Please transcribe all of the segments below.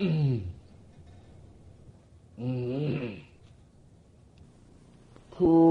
음. 음. 푸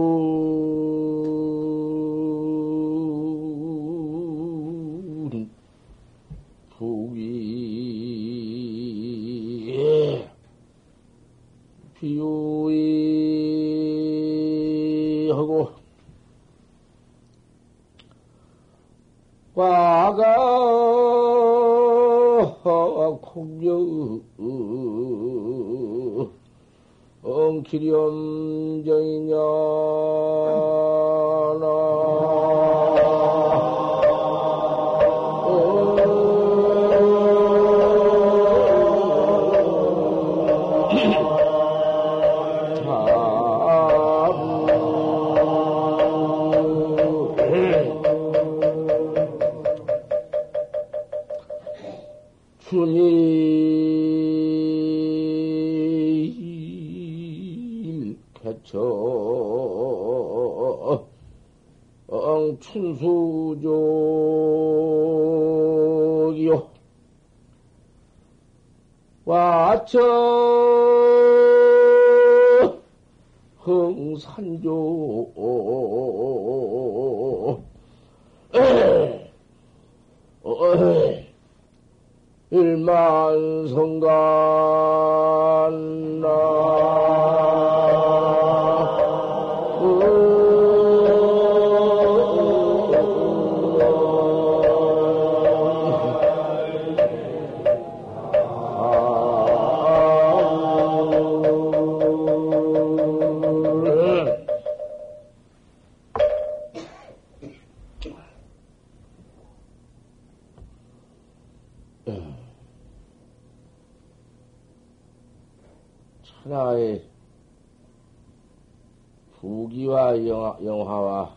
부기와 영화, 영화 와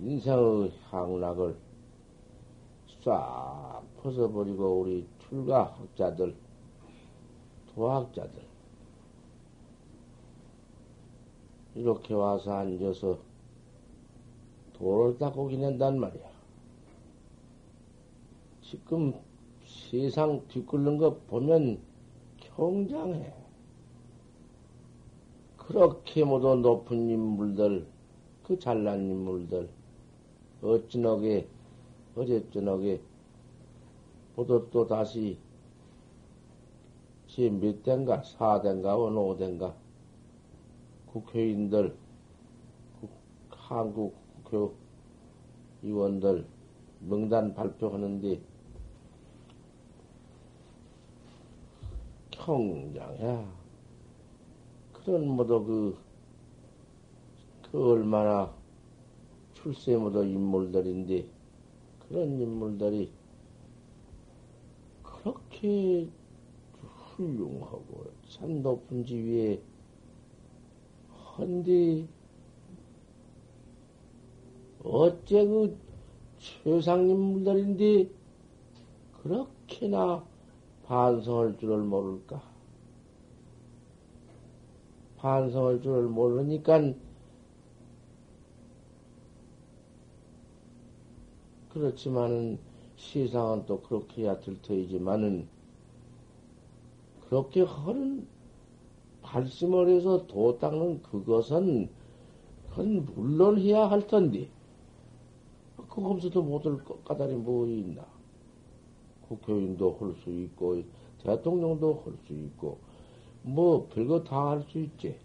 인생의 향락을 싹 벗어버리고 우리 출가학자들, 도학자들 이렇게 와서 앉아서 도를 닦고 지낸단 말이야. 지금 세상 뒤끓는 거 보면 경장해. 그렇게 모두 높은 인물들, 그 잘난 인물들, 어찌너게, 어제저녁에, 모두 또 다시, 지금 몇 대인가, 사 대인가, 어느 오 대인가, 국회의원들, 한국 국회의원들 명단 발표하는데, 청장야. 그런 모두 그, 그 얼마나 출세 모두 인물들인데, 그런 인물들이 그렇게 훌륭하고 참 높은 지위에 헌디, 어째 그 최상 인물들인데, 그렇게나 반성할 줄을 모를까? 반성할 줄을 모르니까 그렇지만은 세상은 또 그렇게야 들터이지만은 그렇게 허른 발심을 해서 도 닦는 그것은 그건 물론 해야 할 텐데 그거면서도 못할 까다리 뭐 있나? 국회의원도 할 수 있고, 대통령도 할 수 있고, 뭐, 별거 다 할 수 있지.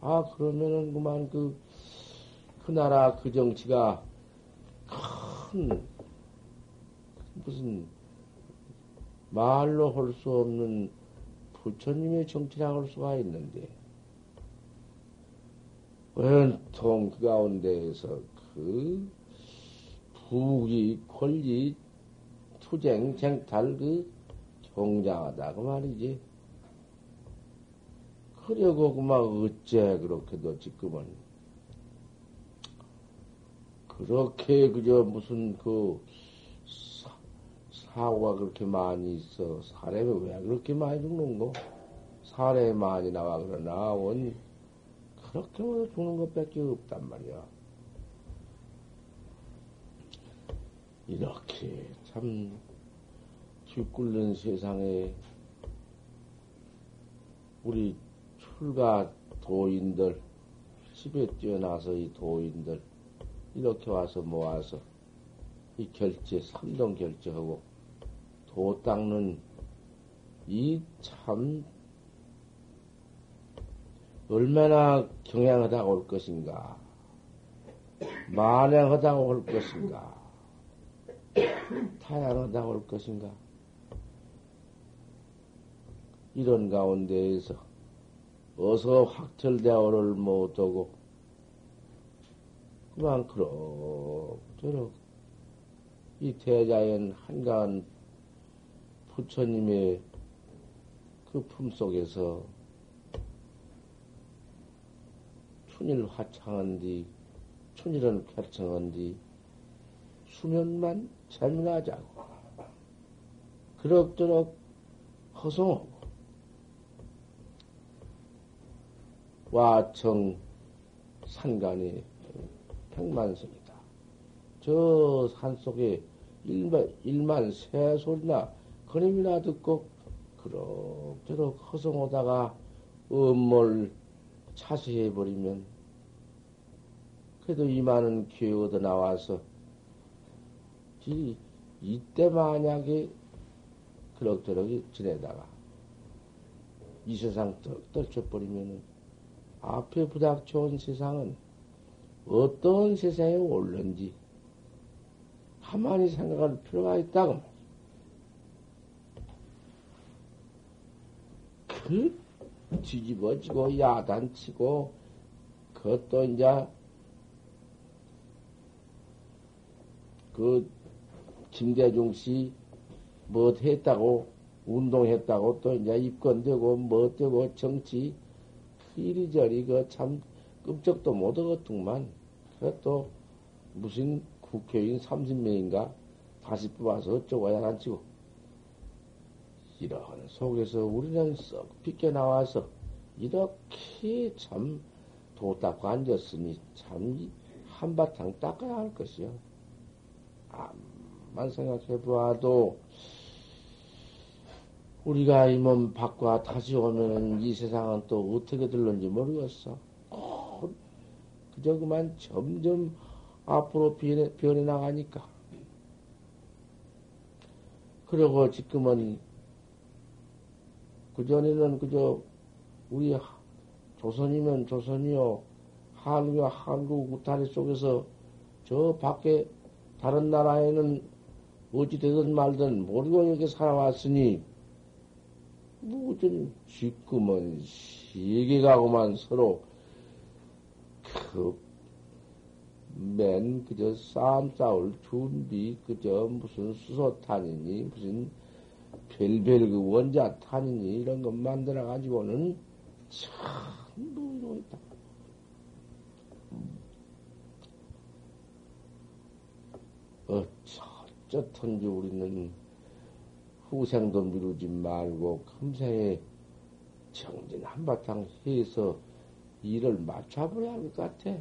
아, 그러면은 그만 그, 그 나라 그 정치가 큰, 무슨, 말로 할 수 없는 부처님의 정치라고 할 수가 있는데, 원통 그 가운데에서 그, 부기, 권리, 투쟁, 쟁탈, 그, 경장하다, 그 말이지. 그려고 그만 어째 그렇게도 지금은. 그렇게 그저 무슨 그, 사, 사고가 그렇게 많이 있어. 사례가 왜 그렇게 많이 죽는 거? 사례 많이 나와 그러나, 원, 그렇게 뭐 죽는 것밖에 없단 말이야. 이렇게 참 뒤꿀는 세상에 우리 출가 도인들, 집에 뛰어나서 이 도인들, 이렇게 와서 모아서 이 결제, 삼동 결제하고 도 닦는 이 참 얼마나 경향하다고 올 것인가, 만행하다고 올 것인가, 타양하다고 올 것인가, 이런 가운데에서 어서 확철대오를 못하고 그만 그럭저럭 이 대자연 한가한 부처님의 그 품속에서 춘일 화창한 뒤, 춘일은 쾌청한 뒤, 수면만 재미나자고. 그럭저럭 허송하고, 와청 산간이 백만성이다. 저 산속에 일만, 일만 새 소리나 그림이나 듣고 그럭저럭 허송하다가 음몰 차시해버리면 그래도 이만한 기회 얻어 나와서 이, 이때 만약에 그럭저럭 지내다가 이 세상 떡 떨쳐버리면은 앞에 부닥 좋은 세상은 어떤 세상에 올는지 가만히 생각할 필요가 있다고 그 뒤집어지고 야단치고 그것도 이제 그 김대중 씨 뭐 했다고 운동했다고 또 이제 입건되고 뭐 되고 정치 이리저리 그 참 끔찍도 못 얻었더만 그것도 무슨 국회의원 30명인가 다시 뽑아서 어쩌고 야단치고 이런 속에서 우리는 썩 비껴나와서 이렇게 참 도 닦고 앉았으니 참 한바탕 닦아야 할 것이요. 암만 생각해 보아도 우리가 이 몸 밖과 다시 오면은 이 세상은 또 어떻게 될는지 모르겠어. 어, 그저 그만 점점 앞으로 변해, 변해 나가니까. 그러고 지금은 그전에는 그저 우리 조선이면 조선이요, 한국이면 한국 우타리 속에서 저 밖에 다른 나라에는 어찌 되든 말든 모르고 이렇게 살아왔으니 무슨 지금은 시계가고만 서로 그맨 그저 싸움 싸울 준비 그저 무슨 수소탄이니 무슨 별별 그 원자탄이니 이런 것 만들어 가지고는 참 무용이다. 어쩌든지 우리는 후생도 미루지 말고 금생에 정진 한바탕 해서 일을 맞춰버려야 할 것 같아.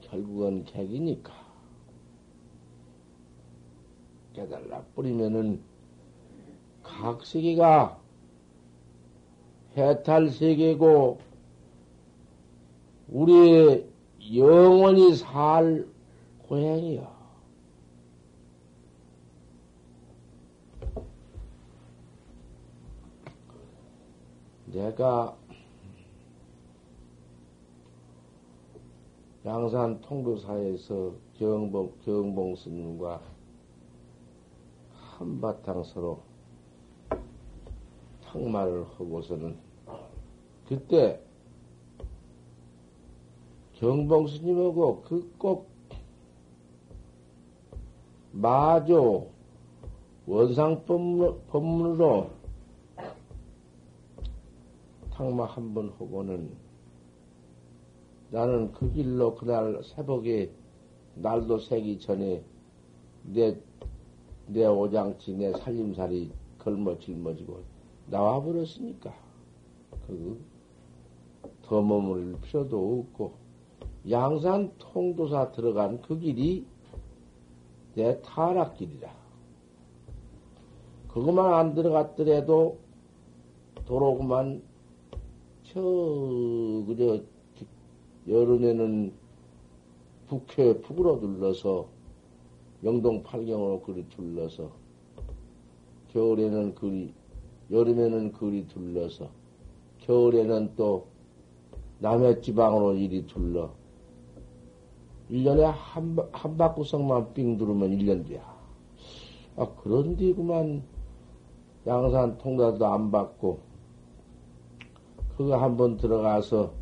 결국은 객이니까. 깨달라 뿌리면은 각 세계가 해탈 세계고 우리의 영원히 살 고향이야. 내가 양산 통도사에서 경봉, 경봉 스님과 한바탕 서로 탁말을 하고서는 그때 경봉 스님하고 그 꼭 마조 원상 법문으로 탁마 한 번 하고는 나는 그 길로 그날 새벽에 날도 새기 전에 내, 내 오장치, 내 살림살이 걸머 짊어지고 나와버렸으니까. 그, 더 머물 필요도 없고, 양산 통도사 들어간 그 길이 내 타락길이라. 그것만 안 들어갔더라도 도로구만 저 그저 여름에는 북해 북으로 둘러서 영동 팔경으로 그리 둘러서 겨울에는 그리 여름에는 그리 둘러서 겨울에는 또 남해 지방으로 이리 둘러 1년에 한, 한 바구석만 삥 두르면 1년 돼야. 아, 그런 데구만 양산 통과도 안 받고, 그거 한번 들어가서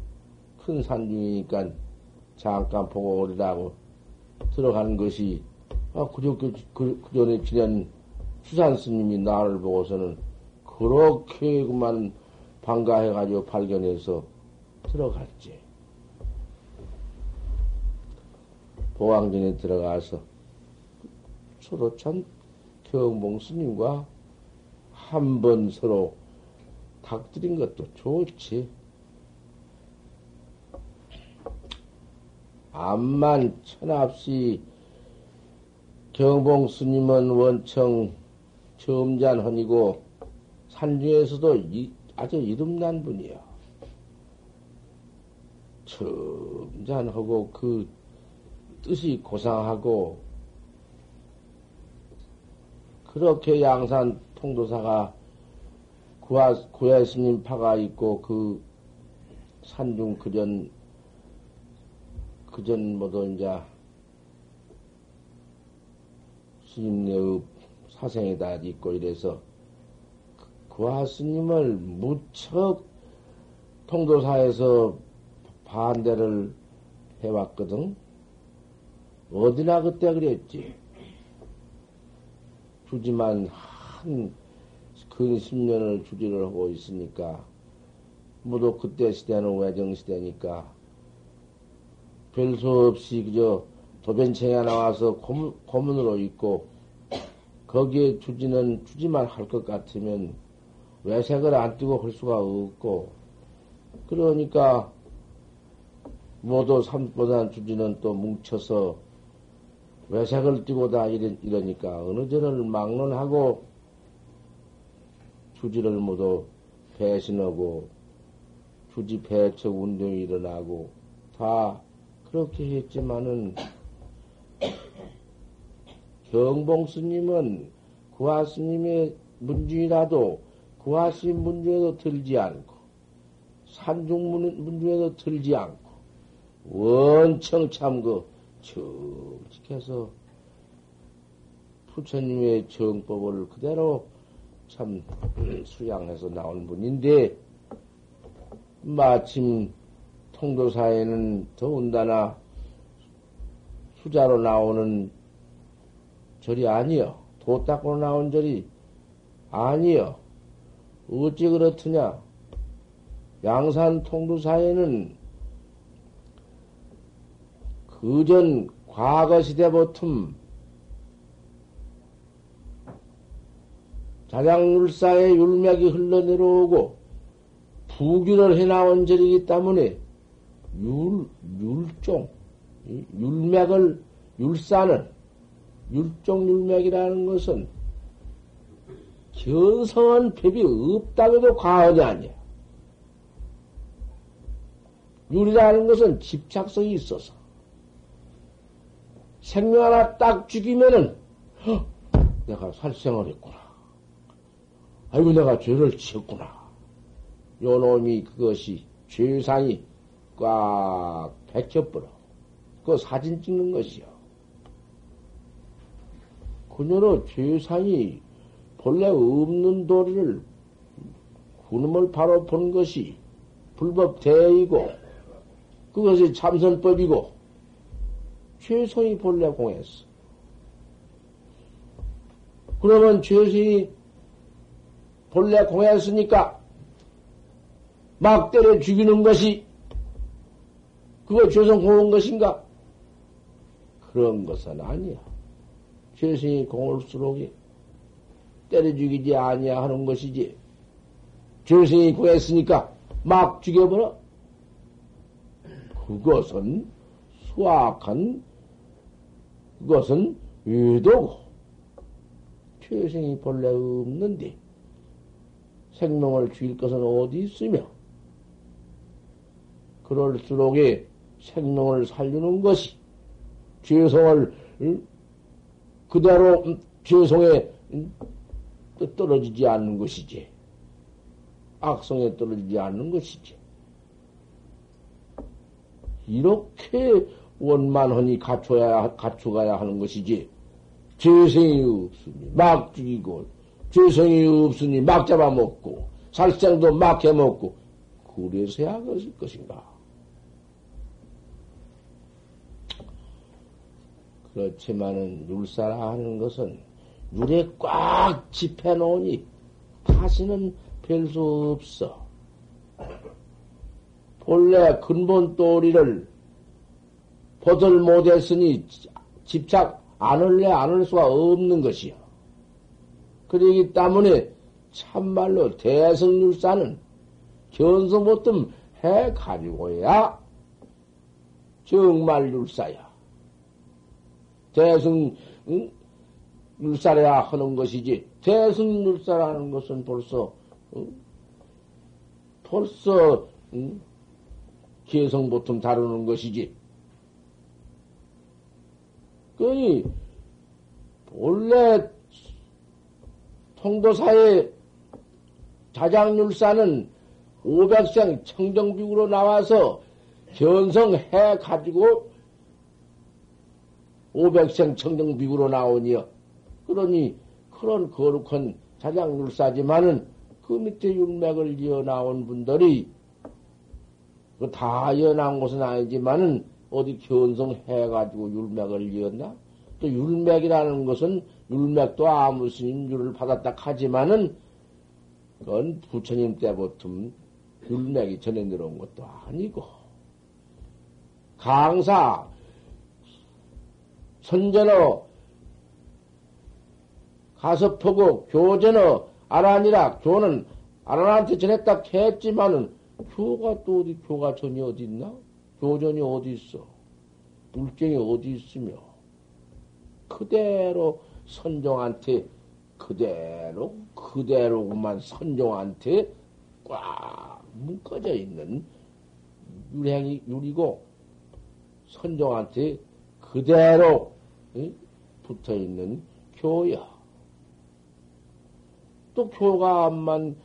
큰 산 중이니까 잠깐 보고 오리라고 들어가는 것이, 아, 그저께, 그, 그 전에 지낸 수산 스님이 나를 보고서는 그렇게 그만 반가해가지고 발견해서 들어갔지. 보왕전에 들어가서 서로 참 경봉 스님과 한 번 서로 닥들인 것도 좋지. 암만 천합시 경봉 스님은 원청 점잔헌이고 산중에서도 아주 이름난 분이야. 점잔하고 그 뜻이 고상하고 그렇게 양산 통도사가 구하, 구야 스님 파가 있고 그 산중 그전 그전 모두 이제 스님네의 사생에다 있고 이래서 구하 스님을 무척 통도사에서 반대를 해왔거든. 어디나 그때 그랬지. 주지만 한 근 10년을 주지를 하고 있으니까, 모두 그때 시대는 외정시대니까, 별수 없이 그저 도변청에 나와서 고문, 고문으로 있고, 거기에 주지는 주지만 할 것 같으면 외색을 안 띄고 할 수가 없고, 그러니까 모두 삼보다 주지는 또 뭉쳐서 외색을 띠고 다 이러, 이러니까 어느 전을 막론하고 주지를 모두 배신하고 주지 배척 운동이 일어나고 다 그렇게 했지만은 경봉 스님은 구하 스님의 문중이라도 구하 스님 문중에도 들지 않고 산중 문중에도 들지 않고 원청 참그 정직해서 부처님의 정법을 그대로 참 수양해서 나온 분인데, 마침 통도사에는 더군다나 수자로 나오는 절이 아니여. 도 닦고 나온 절이 아니여. 어찌 그렇느냐? 양산 통도사에는 그전 과거 시대부터 자량율사의 율맥이 흘러내려오고 부귀를 해나온 절이기 때문에 율, 율종, 율맥을, 율사는 율종 율맥이라는 것은 견성한 법이 없다고 해도 과언이 아니야. 율이라는 것은 집착성이 있어서 생명 하나 딱 죽이면은, 허, 내가 살생을 했구나. 아이고, 내가 죄를 지었구나. 요 놈이 그것이 죄상이 꽉 백혀버려. 그 사진 찍는 것이요. 그녀로 죄상이 본래 없는 도리를 구름을 바로 본 것이 불법 대이고 그것이 참선법이고 최선이 본래 공했어. 그러면 최선이 본래 공했으니까 막 때려 죽이는 것이 그거 죄선 공한 것인가? 그런 것은 아니야. 죄선이 공을수록이 때려 죽이지 아니야 하는 것이지. 죄선이 공했으니까 막 죽여버려. 그것은 수악한 그것은 외도고 최생이 본래 없는데 생명을 죽일 것은 어디 있으며 그럴수록에 생명을 살리는 것이 죄성을 그대로 죄성에 떨어지지 않는 것이지. 악성에 떨어지지 않는 것이지. 이렇게 원만하니 갖춰야 갖춰가야 하는 것이지. 죄성이 없으니 막 죽이고 죄성이 없으니 막 잡아먹고 살생도 막 해먹고 그래서야 그것일 것인가? 그렇지만은 율사라 하는 것은 율에 꽉 집해놓으니 다시는 별 수 없어. 본래 근본 도리를 보들 못했으니 집착 안을래 안을 수가 없는 것이요. 그러기 때문에 참말로 대성율사는 견성 못좀 해 가지고야 정말 율사야. 대승 응? 율사래야 하는 것이지 대승 율사라는 것은 벌써 응? 벌써 응? 개성 보통 다루는 것이지. 그니 원래 통도사의 자장률사는 500생 청정비구로 나와서 견성해 가지고 500생 청정비구로 나오니요. 그러니 그런 거룩한 자장률사지만은 그 밑에 율맥을 이어 나온 분들이 다 이어 나온 것은 아니지만은 어디 견성해 가지고 율맥을 이었나? 또 율맥이라는 것은 율맥도 아무 스님 율을 받았다 하지만은 그건 부처님 때부터 율맥이 전해 들어온 것도 아니고 강사 선전어 가서 보고 교전어 아라니라 교는 아라한테 전했다 했지만은 교가 또 어디 교가 전이 어디 있나? 교전이 어디 있어? 물경이 어디 있으며 그대로 선종한테 그대로 그대로만 선종한테 꽉 묶어져 있는 유행이 유리고 선종한테 그대로 응? 붙어 있는 교야. 또 교가만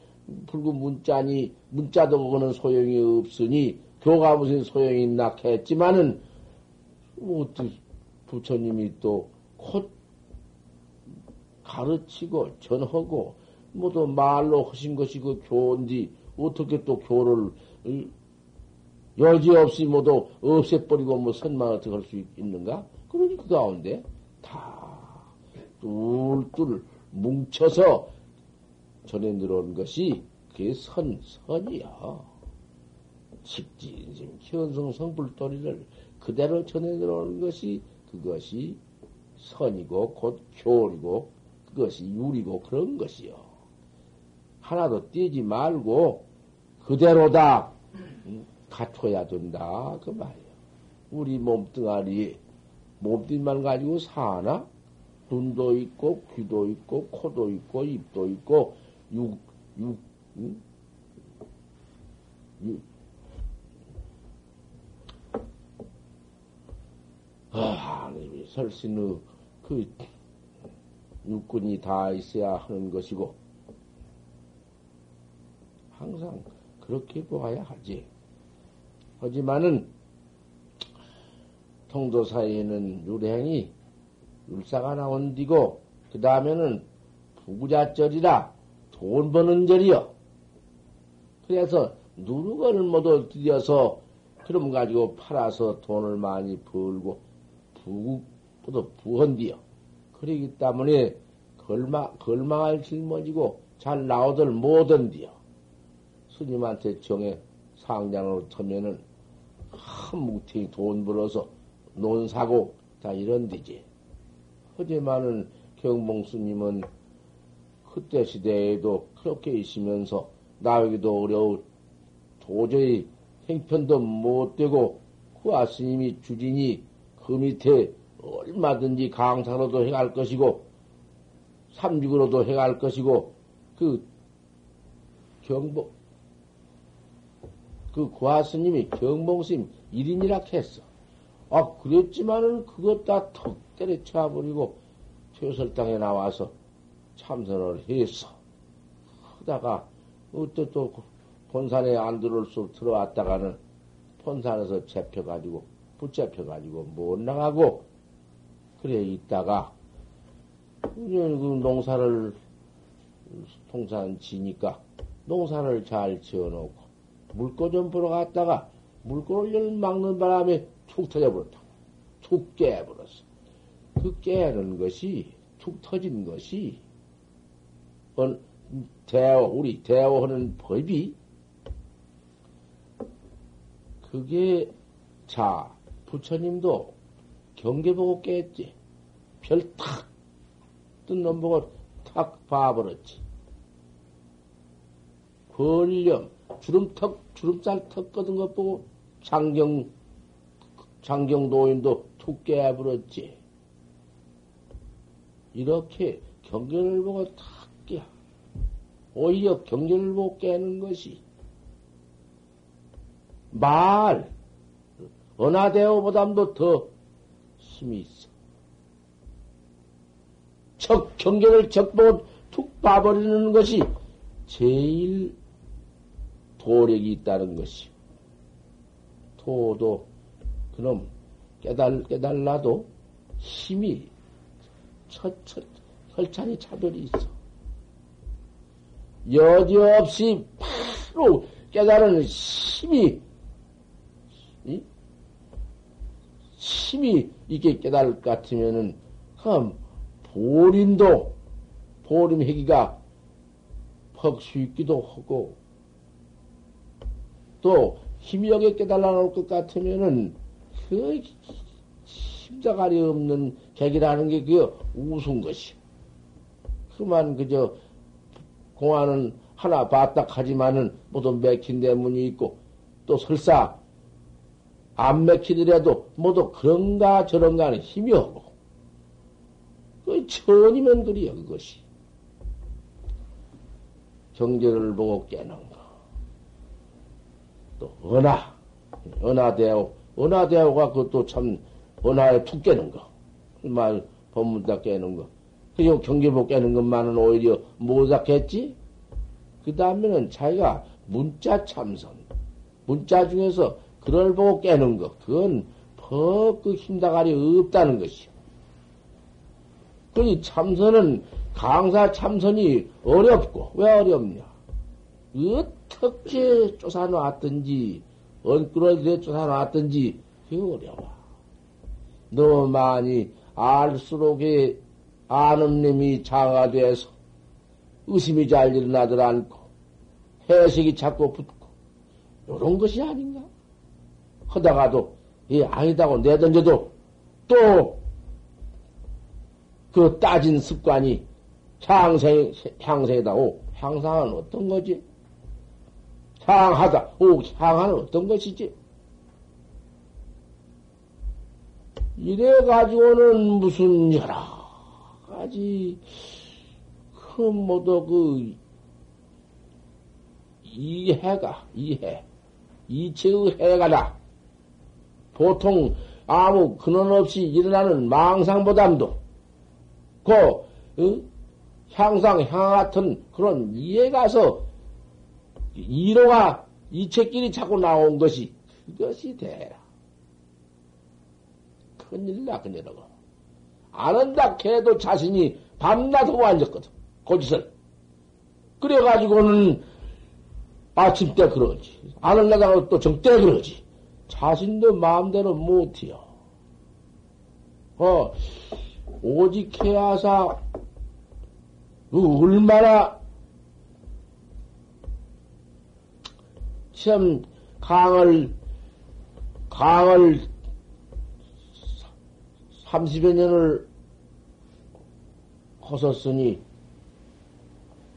불구 문자니 문자도 그거는 소용이 없으니 교가 무슨 소용이 있나 했지만은 뭐 부처님이 또곧 가르치고 전하고 모두 말로 하신 것이 그 교인데 어떻게 또 교를 여지없이 모두 없애버리고 뭐 선만 어떻게 할 수 있는가? 그러니 그 가운데 다 뚫뚫 뭉쳐서 전해 들어온 것이 그게 선, 선이야. 직진심, 현성 성불도리를 그대로 전해 들어오는 것이 그것이 선이고 곧 교리고 그것이 유리고 그런 것이요. 하나도 떼지 말고 그대로다 갖춰야 된다 그 말이요. 우리 몸뚱아리 몸뚱이만 가지고 사나? 눈도 있고 귀도 있고 코도 있고 입도 있고 육, 육, 응? 육, 아, 설신의 그 육군이 다 있어야 하는 것이고, 항상 그렇게 보아야 하지. 하지만은, 통도사에는 유행이 율사가 나온 뒤고, 그 다음에는 부구자절이라 돈 버는 절이요. 그래서 누르건을 모두 들여서 그럼 가지고 팔아서 돈을 많이 벌고 부구보다 부헌디요. 그러기 때문에 걸망, 걸망할 짊어지고 잘 나오들 못한디요. 스님한테 정해 상장으로 터면은 한 뭉탱이 돈 벌어서 논 사고 다 이런 데지. 하지만은 경봉 스님은 그때 시대에도 그렇게 있으면서 나오기도 어려우 도저히 행편도 못 되고 그 아스님이 주진이 그 밑에 얼마든지 강사로도 해갈 것이고, 삼육으로도 해갈 것이고, 그 경복, 그 고아스님이 경봉스님 1인이라 했어. 아, 그랬지만은 그것 다 턱 때려쳐버리고 퇴설당에 나와서 참선을 했어. 하다가, 또, 또, 본산에 안 들어올 수 들어왔다가는 본산에서 잡혀가지고, 붙잡혀가지고 못 나가고, 그래 있다가, 그 농사를, 통산 지니까, 농사를 잘 지어놓고, 물고 좀 보러 갔다가, 물고를 막는 바람에 툭 터져버렸다. 툭 깨버렸어. 그 깨는 것이, 툭 터진 것이, 대어, 우리 대어하는 법이, 그게, 자, 부처님도 경계 보고 깼지. 별 탁, 뜬 놈 보고 탁 봐버렸지. 권령, 주름턱, 주름살 턱 거둔 것 보고 장경, 장경도인도 툭 깨버렸지. 이렇게 경계를 보고 탁 깨. 오히려 경계를 보고 깨는 것이 말, 은하대오보담도 더 힘이 있어. 적, 경계를 적보고 툭 봐버리는 것이 제일 도력이 있다는 것이. 도도, 그놈, 깨달, 깨달라도 힘이 첫, 첫, 혈찬이 차별이 있어. 여지없이 바로 깨달은 힘이 힘이 있게 깨달을 것 같으면은, 그, 보림도, 보림 회기가 퍽수 있기도 하고, 또, 여기 깨달아 놓을 것 같으면은, 그, 심자갈이 없는 객이라는 게 그 우스운 것이. 그만 그저, 공안은 하나 봤다 하지만은 모두 맥힌 대문이 있고, 또 설사 안 맥히더라도 모두 그런가 저런가 하는 힘이 없고. 그 천이면 그리요 그것이. 경제를 보고 깨는 거. 또 은하. 은하대오 은하대오가 그것도 참 은하에 툭 깨는 거 말 법문 다 깨는 거. 그리고 경제 보고 깨는 것만은 오히려 못하겠지? 그 다음에는 자기가 문자 참선. 문자 중에서 그걸 보고 깨는 것, 그건 퍽그 힘다갈이 없다는 것이요. 그니 참선은 강사 참선이 어렵고, 왜 어렵냐? 어떻게 쫓아놨든지, 언끌어들여 쫓아놨든지, 그게 어려워. 너무 많이 알수록에 아는 놈이 장화돼서 의심이 잘 일어나들 않고, 해석이 자꾸 붙고, 이런 것이 아닌가? 하다가도, 이 아니다고 내던져도 또 그 따진 습관이 향생, 향생이다. 오, 향상은 어떤 거지? 향하다. 오, 향하는 어떤 것이지? 이래 가지고는 무슨 여러 가지, 그, 모두 그, 이해가, 이해. 이체의 해가다. 보통 아무 근원 없이 일어나는 망상보담도 그 어? 향상 향 같은 그런 이해 가서 이로가 이체끼리 자꾸 나온 것이 그것이 대라. 큰일나 큰일이라고. 안 한다 해도 자신이 밤낮 하고 앉았거든. 고짓을. 그래가지고는 아침 때 그러지. 안 하려다가 또정 때 그러지. 자신도 마음대로 못해요. 어, 오직 해야사, 얼마나, 참, 강을, 강을 30여 년을 허섰으니,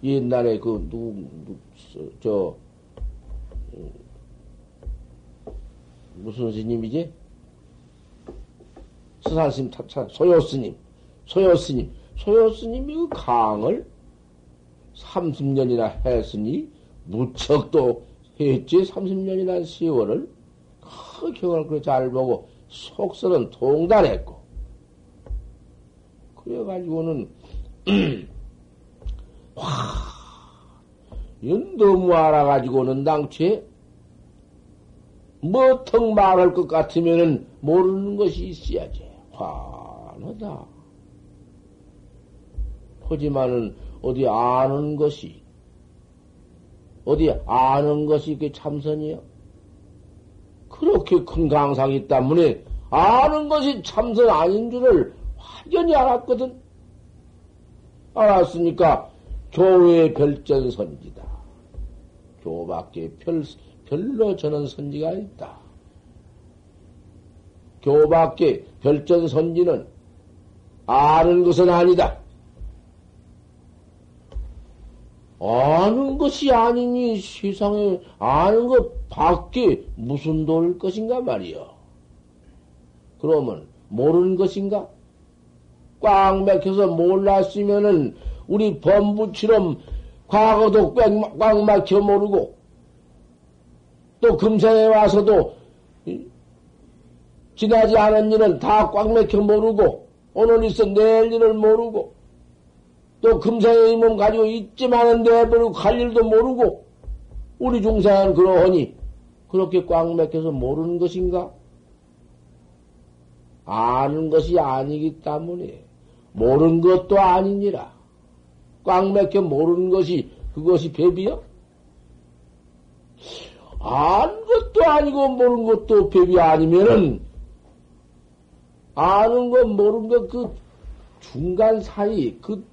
옛날에 그, 누, 누 저, 무슨 스님이지? 서산스님 탑차 소요스님, 소요스님, 소요스님이 그 강을 30년이나 했으니 무척 또 했지 30년이나 세월을 그 경을 그렇게 잘 보고 속설은 통달했고 그래가지고는 와 너무 알아가지고는 당최 뭐턱 말할 것 같으면은 모르는 것이 있어야지. 환하다. 하지만은 어디 아는 것이, 어디 아는 것이 그 참선이요? 그렇게 큰 강상이 때문에 아는 것이 참선 아닌 줄을 완전히 알았거든. 알았으니까 교회의 별전선지다. 교밖에 별, 별로 저는 선지가 있다. 교밖에 별전 선지는 아는 것은 아니다. 아는 것이 아니니 세상에 아는 것 밖에 무슨 도를 것인가 말이요. 그러면 모르는 것인가? 꽉 막혀서 몰랐으면은 우리 범부처럼 과거도 꽉 막혀 모르고 또 금생에 와서도 지나지 않은 일은 다꽉 막혀 모르고 오늘 있어 내일 일을 모르고 또 금생의 몸 가지고 있지만은 내버리고 갈 일도 모르고 우리 중생은 그러하니 그렇게 꽉 막혀서 모르는 것인가? 아는 것이 아니기 때문에 모르는 것도 아니니라. 꽉 막혀 모르는 것이 그것이 배비요? 아는 것도 아니고 모르는 것도 배비 아니면은 아는 것 모르는 것 그 중간 사이 그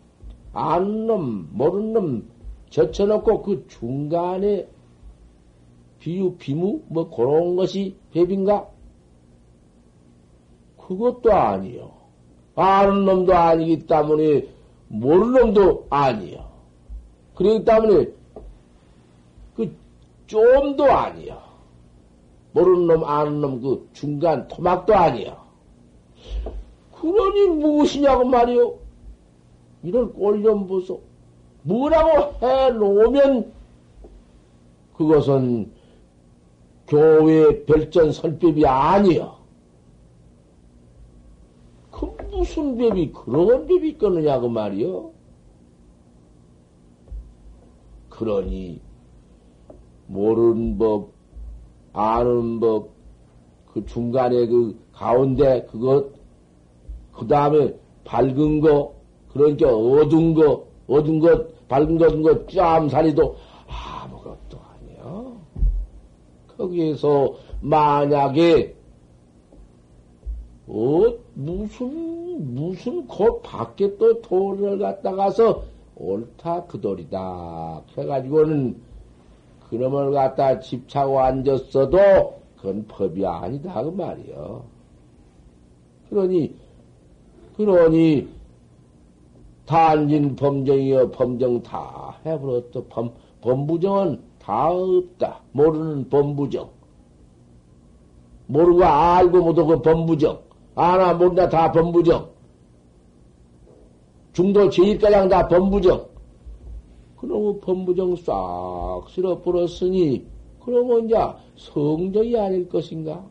아는 놈 모르는 놈 젖혀놓고 그 중간에 비유 비무 뭐 그런 것이 배비인가? 그것도 아니요. 아는 놈도 아니기 때문에 모르는 놈도 아니요. 그렇기 때문에 좀도 아니야. 모르는 놈, 아는 놈, 그 중간 토막도 아니야. 그러니 무엇이냐고 말이요? 이런 꼴좀 보소. 뭐라고 해 놓으면 그것은 교회 별전 설법이 아니야. 그 무슨 법이 그런 법이 있겠느냐고 말이요? 그러니 모르는 법, 아는 법, 그 중간에 그 가운데 그것, 그 다음에 밝은 거, 그러니까 어두운 거, 어두운 것, 밝은 것, 어두운 것, 짬살이도 아무것도 아니야. 거기에서 만약에, 어, 무슨, 무슨 곧 밖에 또 돌을 갖다가서 옳다 그 돌이다. 해가지고는 그놈을 갖다 집차고 앉았어도 그건 법이 아니다 그 말이요. 그러니 그러니 단진 범정이여 범정 다 해버렸다. 범 범부정은 다 없다. 모르는 범부정. 모르고 알고 못하고 그 범부정. 아나 모른다 다 범부정. 중도 제일가장 다 범부정. 그놈의 범부정 싹 쓸어 버렸으니, 그러면 이제 성정이 아닐 것인가?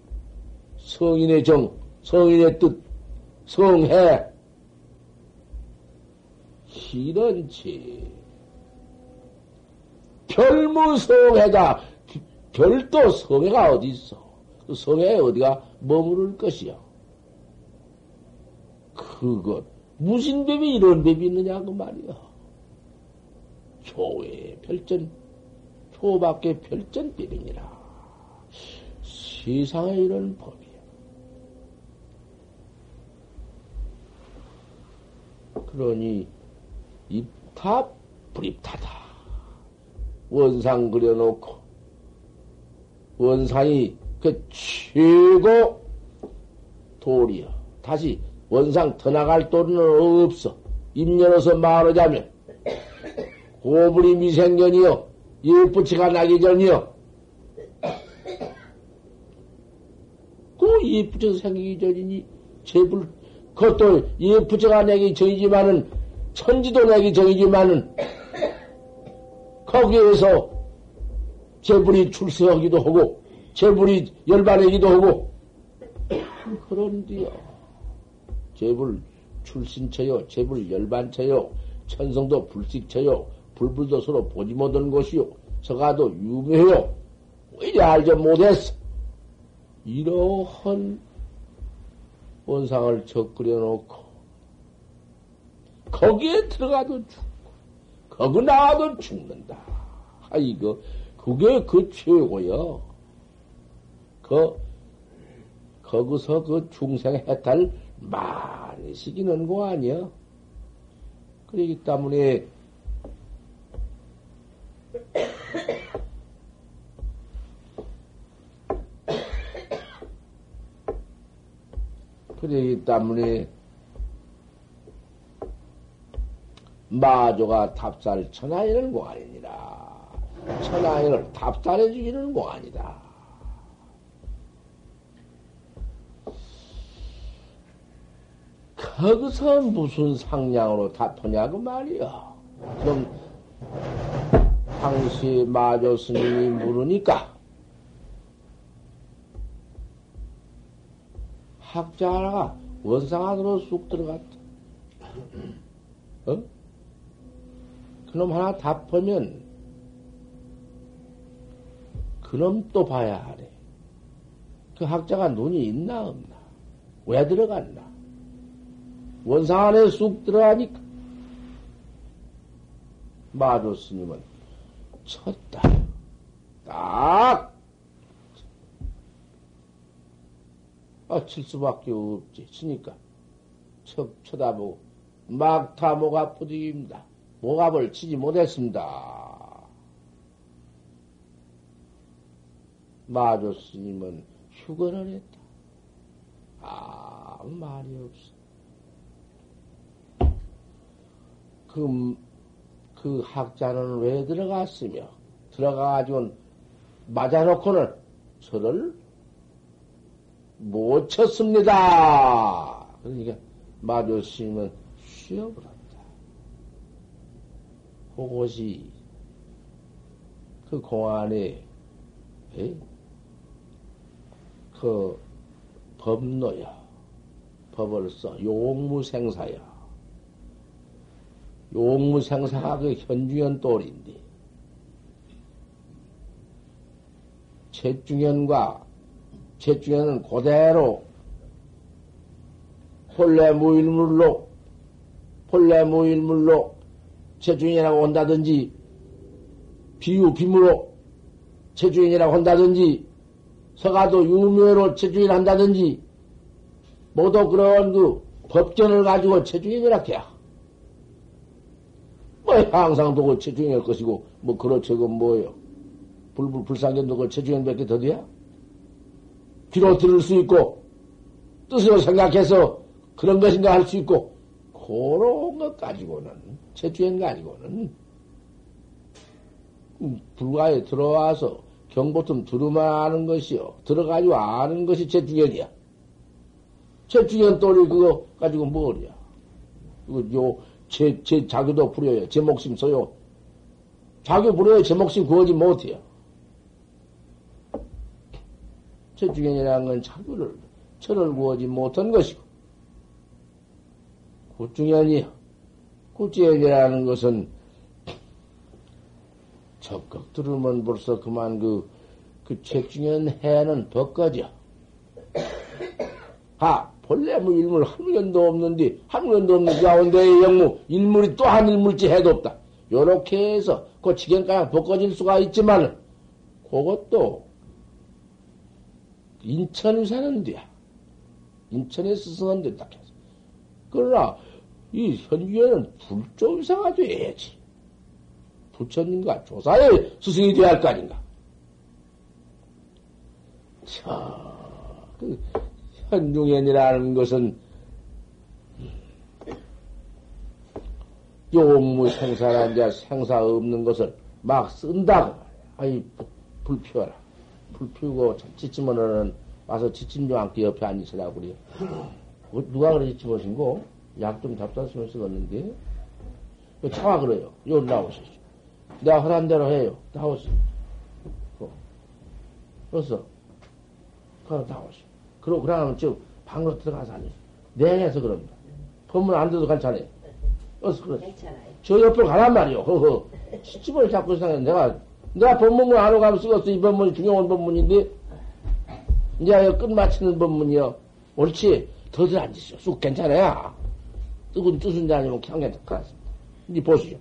성인의 정, 성인의 뜻, 성해. 이런지. 별무성해가, 별도 성해가 어디 있어? 그 성해 어디가 머무를 것이야? 그것, 무슨 법이 이런 법이 있느냐, 그 말이야. 교회 별전, 교밖에 별전법이니라. 세상에 이런 법이야. 그러니 입타 불입타다. 원상 그려놓고 원상이 그 최고 돌이여. 다시 원상 더 나갈 돌은 없어. 입년어서 말하자면 고불이 미생견이요. 예쁘치가 나기 전이요. 그 예쁘쳐서 생기기 전이니 제불, 그것도 예부처가 내기 정이지만은, 천지도 내기 정이지만은, 거기에서 제불이 출세하기도 하고, 제불이 열반하기도 하고, 그런데요. 제불 출신처요, 제불 열반처요, 천성도 불식처요, 불불도 서로 보지 못한 것이요, 서가도 유명해요. 왜 알지 못했어? 이러한 원상을 적그려 놓고, 거기에 들어가도 죽고, 거기 나와도 죽는다. 아, 이거, 그게 그 최고요. 그, 거기서 그 중생 해탈 많이 시키는 거 아니야? 그러기 때문에, 그러기 때문에, 마조가 탑살 천하인을 고아니니라. 천하인을 탑살해 주기는 고아니다. 거기서 무슨 상냥으로 답하냐고 말이야. 그럼 당시 마조 스님이 물으니까 학자 하나가 원상 안으로 쑥 들어갔다. 어? 그놈 하나 답하면 그놈 또 봐야 하네. 그 학자가 눈이 있나 없나? 왜 들어갔나? 원상 안에 쑥 들어가니까 마조 스님은 쳤다. 딱! 아, 칠 수밖에 없지. 치니까. 척 쳐다보고, 막타목 아프디입니다. 목압을 치지 못했습니다. 마조 스님은 휴거를 했다. 아, 말이 없어. 그, 그 학자는 왜 들어갔으며, 들어가가지고 맞아놓고는 저를 못 쳤습니다. 그러니까 마조 스님은 쉬어버렸다. 그것이 그 공안에 에? 그 법노야. 법을 써. 용무생사야. 용무생사가 그 현중현 똘인데, 채중현과 채중현은 그대로 본래 무일물로, 본래 무일물로 채중현이라고 한다든지, 비유, 비무로 채중현이라고 한다든지, 서가도 유묘로 채중현 한다든지, 모두 그런 그 법전을 가지고 채중현이라고 해야. 뭐 항상 도그 체중할 것이고 뭐 그렇죠 그 뭐예요? 불불 불상견도 그 체중현밖에 더 돼야? 귀로 들을 수 있고 뜻으로 생각해서 그런 것인가 할 수 있고 그런 것 가지고는 체중현 가지고는 불가에 들어와서 경보tum 들으만 아는 것이요. 들어가지고 아는 것이 체중현이야. 체중현 또리 그거 가지고 뭐냐 이거 요 제, 제 자기도 부려요. 제 목숨 써요. 자기 부려요. 제 목숨 구하지 못해요. 제중현이라는 건 자기를, 철을 구하지 못한 것이고, 구중현이요. 구중현이라는 것은 적극 들으면 벌써 그만 그, 그 책중현 해는 벗거져. 하, 본래 뭐 일물 한 년도 없는데, 한 년도 없는 가운데의 영무, 일물이 또 한 일물지 해도 없다. 요렇게 해서, 그 지경가량 벗겨질 수가 있지만, 그것도, 인천에 사는 데야. 인천에 스승한 데딱 해서. 그러나, 이 현주에는 불조이사가 돼야지. 부처님과 조사의 스승이 되어야 할 거 아닌가. 자, 그, 현중현이라는 것은 용무 생사란 자 생사 없는 것을 막 쓴다고 아이 불 피워라 불 피우고 지치면은 와서 좀 않게 옆에 앉으시라고 그래요 어, 누가 그러지 집어신고? 약 좀 잡다 쓰면 쓰겠는데? 차가 그래요. 여기 나오시죠. 내가 하란 대로 해요. 나오시. 그래서, 그럼 나오시. 그러고, 그러면 저 방으로 들어가서 하니. 냉해서 그럽니다. 법문 안 돼도 괜찮아요. 어서 그래. 저 옆으로 가란 말이요. 허허. 시집을 자꾸 생각해. 내가, 내가 법문을 안 하고 가면 쓰겠어. 이 법문이 중요한 법문인데. 이제 끝마치는 법문이요. 옳지. 더들 앉으시오. 쑥 괜찮아요. 뜨거운 뜻은 아니면 그냥 괜찮습니다. 이제 보시죠.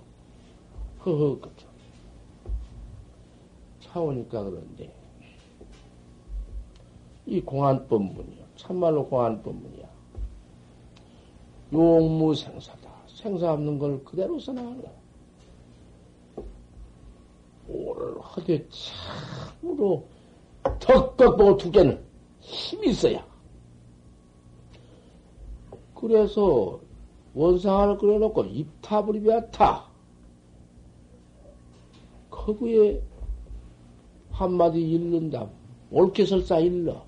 허허, 그죠. 차오니까 그런데. 이 공안법문이요. 참말로 공안법문이야. 용무생사다. 생사 없는 걸 그대로 써나가는 거야. 오를 하되 참으로 덕덕 보고 두께는 힘이 있어야. 그래서 원상을 그려놓고 입탑을 비하타. 거부에 한마디 읽는다. 옳게 설사 일러.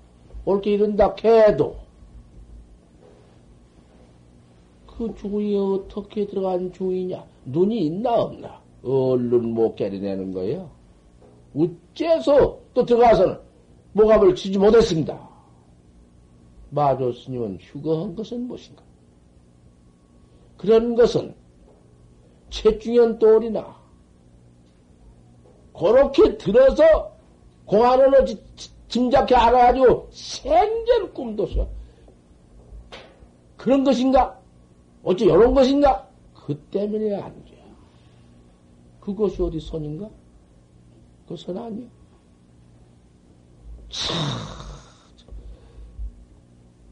옳게 이른다 해도 그 주인이 어떻게 들어간 주인이냐? 눈이 있나 없나? 얼른 못 깨려내는 거예요. 어째서 또 들어가서는 목압을 치지 못했습니다. 마조 스님은 휴거한 것은 무엇인가? 그런 것은 채중현 또리나 그렇게 들어서 공안을 짐작해 알아가지고 생전 꿈도 써. 그런 것인가? 어째 이런 것인가? 그 때문에 안 돼. 그것이 어디 선인가? 그 선 아니야. 참.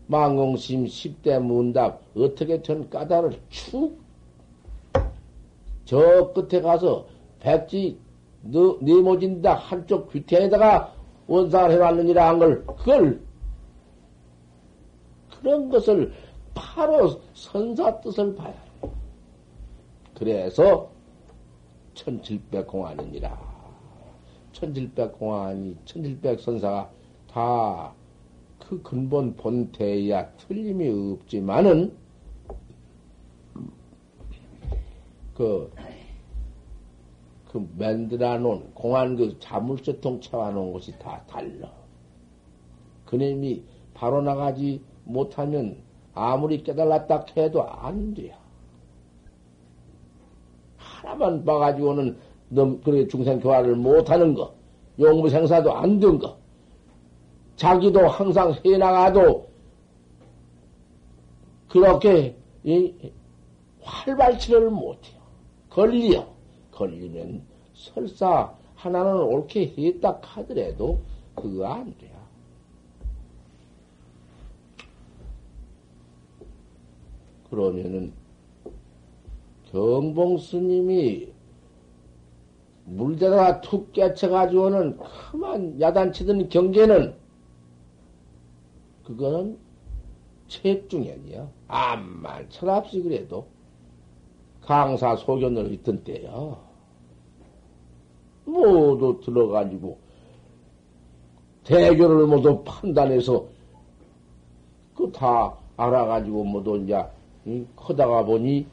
망공심 10대 문답 어떻게 된 까닭을 축저 끝에 가서 백지 네모진다 한쪽 귀태에다가 원상을 해왔느니라 한 걸 그걸 그런 것을 바로 선사 뜻을 봐야 해. 그래서 천칠백 공안이니라. 천칠백 공안이 천칠백 선사가 다 그 근본 본태야 틀림이 없지만은 그, 그 만들어 놓은 공안 그 자물쇠통 채워 놓은 것이 다 달라. 그놈이 바로 나가지 못하면 아무리 깨달았다 해도 안 돼요. 하나만 봐가지고는 너, 그래 중생 교화를 못하는 거, 용무생사도 안 된 거, 자기도 항상 해나가도 그렇게 활발치를 못해요. 걸려. 걸리면 설사 하나는 옳게 했다 하더라도 그거 안 돼요. 그러면은 경봉 스님이 물대다가 툭 깨쳐가지고는 그만 야단치던 경계는 그거는 책중현이요. 암만 철합시 그래도 강사 소견을 있던 때요. 모두 들어가지고 대교를 모두 판단해서 그 다 알아가지고 모두 이제 커다가 보니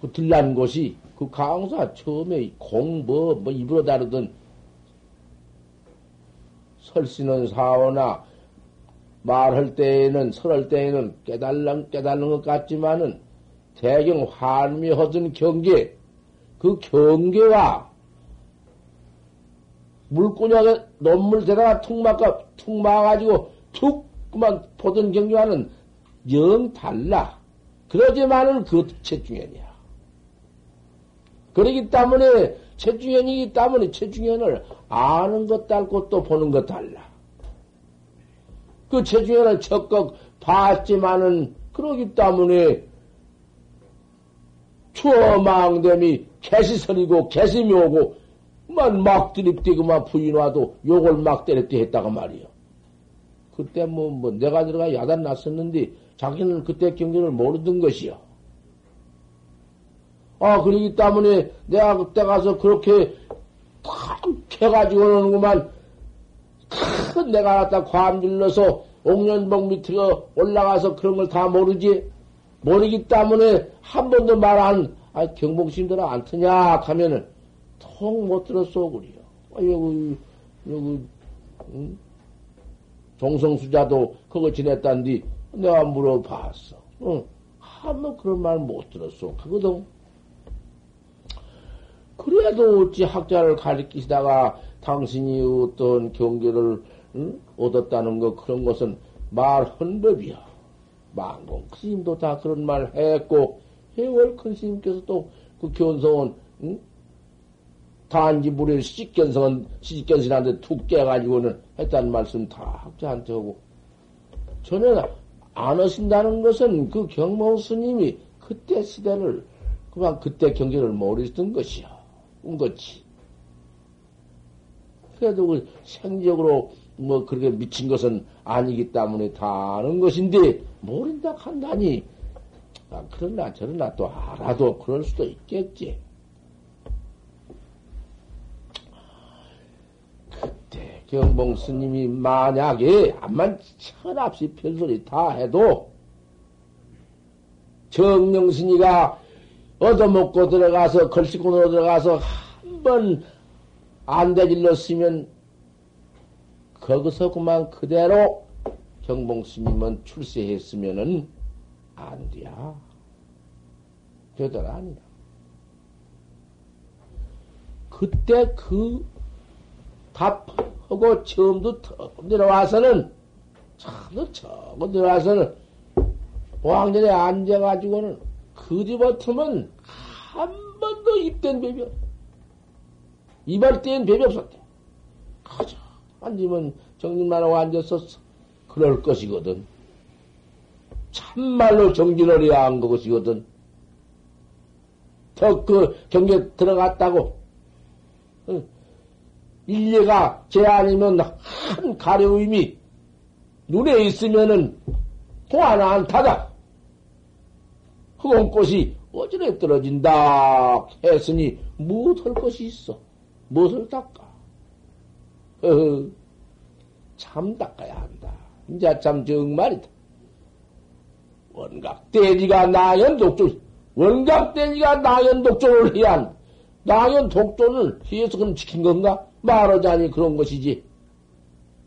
그 들난 곳이 그 강사 처음에 공부 뭐 입으로 다루던 설씨는 사오나 말할 때에는, 설할 때에는 깨달는, 깨달는 것 같지만은, 대경 환미하던 경계, 그 경계와 물구녕에 논물 대다가 툭 막아, 툭 막아가지고 툭 그만 보던 경계와는 영 달라. 그러지만은 그 최중현이야. 그러기 때문에 최중현이기 때문에 최중현을 아는 것 달고 또 보는 것 달라. 그 체중에는 적극 봤지만은 그러기 때문에 추어망됨이 개시선이고 개심이 오고 만막 들이대고만 부인 와도 욕을 막 때렸대 했다고 말이요. 그때 뭐, 뭐 내가 들어가 야단 났었는데 자기는 그때 경기를 모르던 것이요. 아, 그러기 때문에 내가 그때 가서 그렇게 탁 해가지고 오는구만 큰 내가 갖다 관 질러서 옥년봉 밑으로 올라가서 그런 걸 다 모르지? 모르기 때문에 한 번도 말안 아, 경복심들아 안 트냐 하면은 통 못 들었어 그래요. 아, 여기 여기 응? 종성수자도 그거 지냈단디 내가 물어봤어. 응. 한번 그런 말 못 들었어. 그거도 그래도 어찌 학자를 가리키시다가 당신이 어떤 경계를 응? 얻었다는 거 그런 것은 말헌 법이야. 망공 스님도 다 그런 말 했고 해월 큰 스님께서 또 그 견성은 응? 단지 물에 시집견성은 시집견신한테 툭 깨가지고는 했다는 말씀 다 학자한테 하고 전혀 안 하신다는 것은 그 경모 스님이 그때 시대를 그만 그때 경제를 모르셨던 것이야. 온 거지. 그래도 그 생적으로 뭐 그렇게 미친 것은 아니기 때문에 다 아는 것인데 모른다 한다니 아, 그러나 저러나 또 알아도 그럴 수도 있겠지. 그때 경봉 스님이 만약에 암만 천없이 별소리 다 해도 정명스니가 얻어먹고 들어가서 걸씨꾼으로 들어가서 한 번 안 되질렀으면 거기서 그만 그대로 경봉 스님은 출세했으면은 안 돼야. 되더라, 아니라. 그때 그 답 하고 처음도 내려와서는, 처음도 처음 내려와서는 왕전에 앉아가지고는 그 뒤부터는 한 번도 입된 뱀이 없 이발 땐 뱀이 없었대. 가자. 앉으면 정진만 하고 앉았었어. 그럴 것이거든. 참말로 정진을 해야 한 것이거든. 더 그 경계 들어갔다고. 일례가 제 아니면 한 가려움이 눈에 있으면은 공하나 안 타다. 흑원 꽃이 어지에 떨어진다 했으니 무엇할 것이 있어? 무엇을 닦아? 허허, 참 닦아야 한다. 이제 참 정말이다. 원각대지가 나연 독존, 원각대지가 나연 독존을 해한 나연 독존을 해서 그럼 지킨 건가? 말하자니 그런 것이지.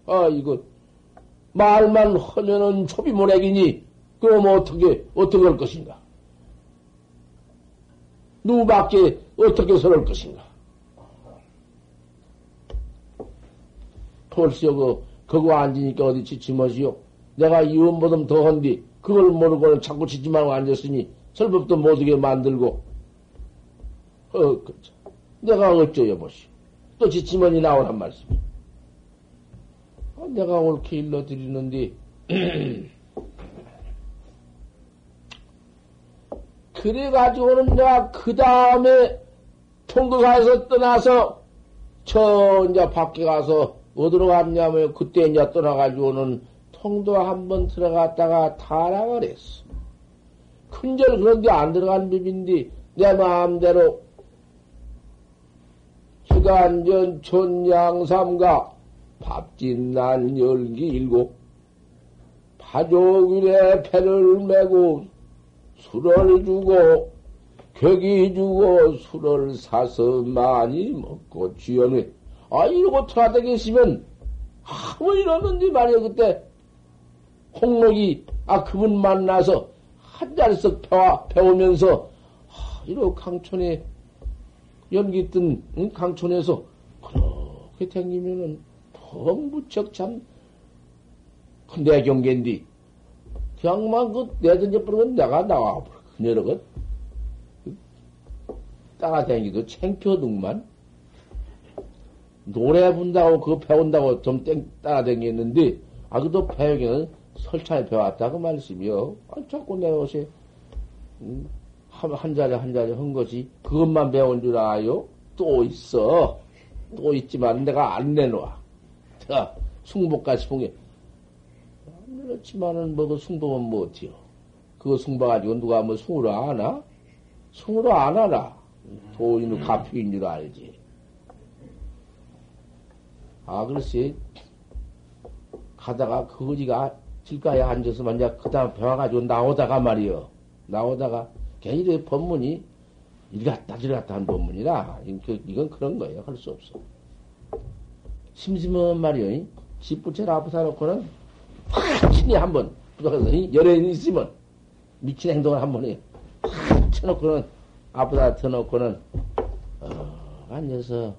아, 이거, 말만 하면은 초비모래기니, 그럼 어떻게, 어떻게 할 것인가? 누구밖에 어떻게 서를 것인가? 벌써 그, 그거 앉으니까 어디 지치머시오? 내가 이원보듬 더한디, 그걸 모르고 자꾸 지지 말고 앉았으니, 설법도 못하게 만들고, 어, 그죠. 내가 어쩌여 보시오. 또 지치머니 나오란 말씀이. 어, 내가 옳게 일러드리는데, 그래가지고는 내가 그 다음에 통도사에서 떠나서 저 이제 밖에 가서 어디로 갔냐면 그때 이제 떠나가지고는 통도 한 번 들어갔다가 타락을 했어. 큰절 그런데 안 들어간 법인데 내 마음대로 시간전 천양삼가 밥진난 열기 일곱. 파족일에 배를 메고 술을 주고 격이 주고 술을 사서 많이 먹고 쥐어내. 아 이러고 돌아다 계시면 아무 일 없는데 말이야 그때. 홍록이 아 그분 만나서 한 자리씩 배워, 배우면서 아, 이러고 강촌에 연기 뜬 응? 강촌에서 그렇게 댕기면은 덩 무척 참내 경계인데 그냥만 그 내던져 버리면 내가 나와 버려 그녀를 따라다니기도 챙겨둥만 노래 분다고 그거 배운다고 좀 땡, 따라다녔는데 아 그도 배우기는 설찬에 배웠다고 말씀이요. 아, 자꾸 내가 옷에 음, 한, 한 자리 한 자리 한 것이 그것만 배운 줄 아요? 또 있어. 또 있지만 내가 안 내놓아. 자, 숭복까지 봉해. 그렇지만은 뭐 그 숭복은 뭐 어때요? 그거 숭봐 가지고 누가 뭐 숭으로 하나? 숭으로 안 하나? 도인의 가피인 줄 알지. 아, 글쎄, 가다가 거지가 길가에 앉아서 만약 그 다음 배워가지고 나오다가 말이요. 나오다가 괜히 법문이 일갔다 저갔다 한 법문이라 이건 그런 거예요. 할 수 없어. 심심한 말이요. 집 부채를 앞에 놓고는 확 친히 한번 부탁해서 열애인 있으면 미친 행동을 한 번 해요. 확 쳐놓고는 앞에다 터놓고는 어, 앉아서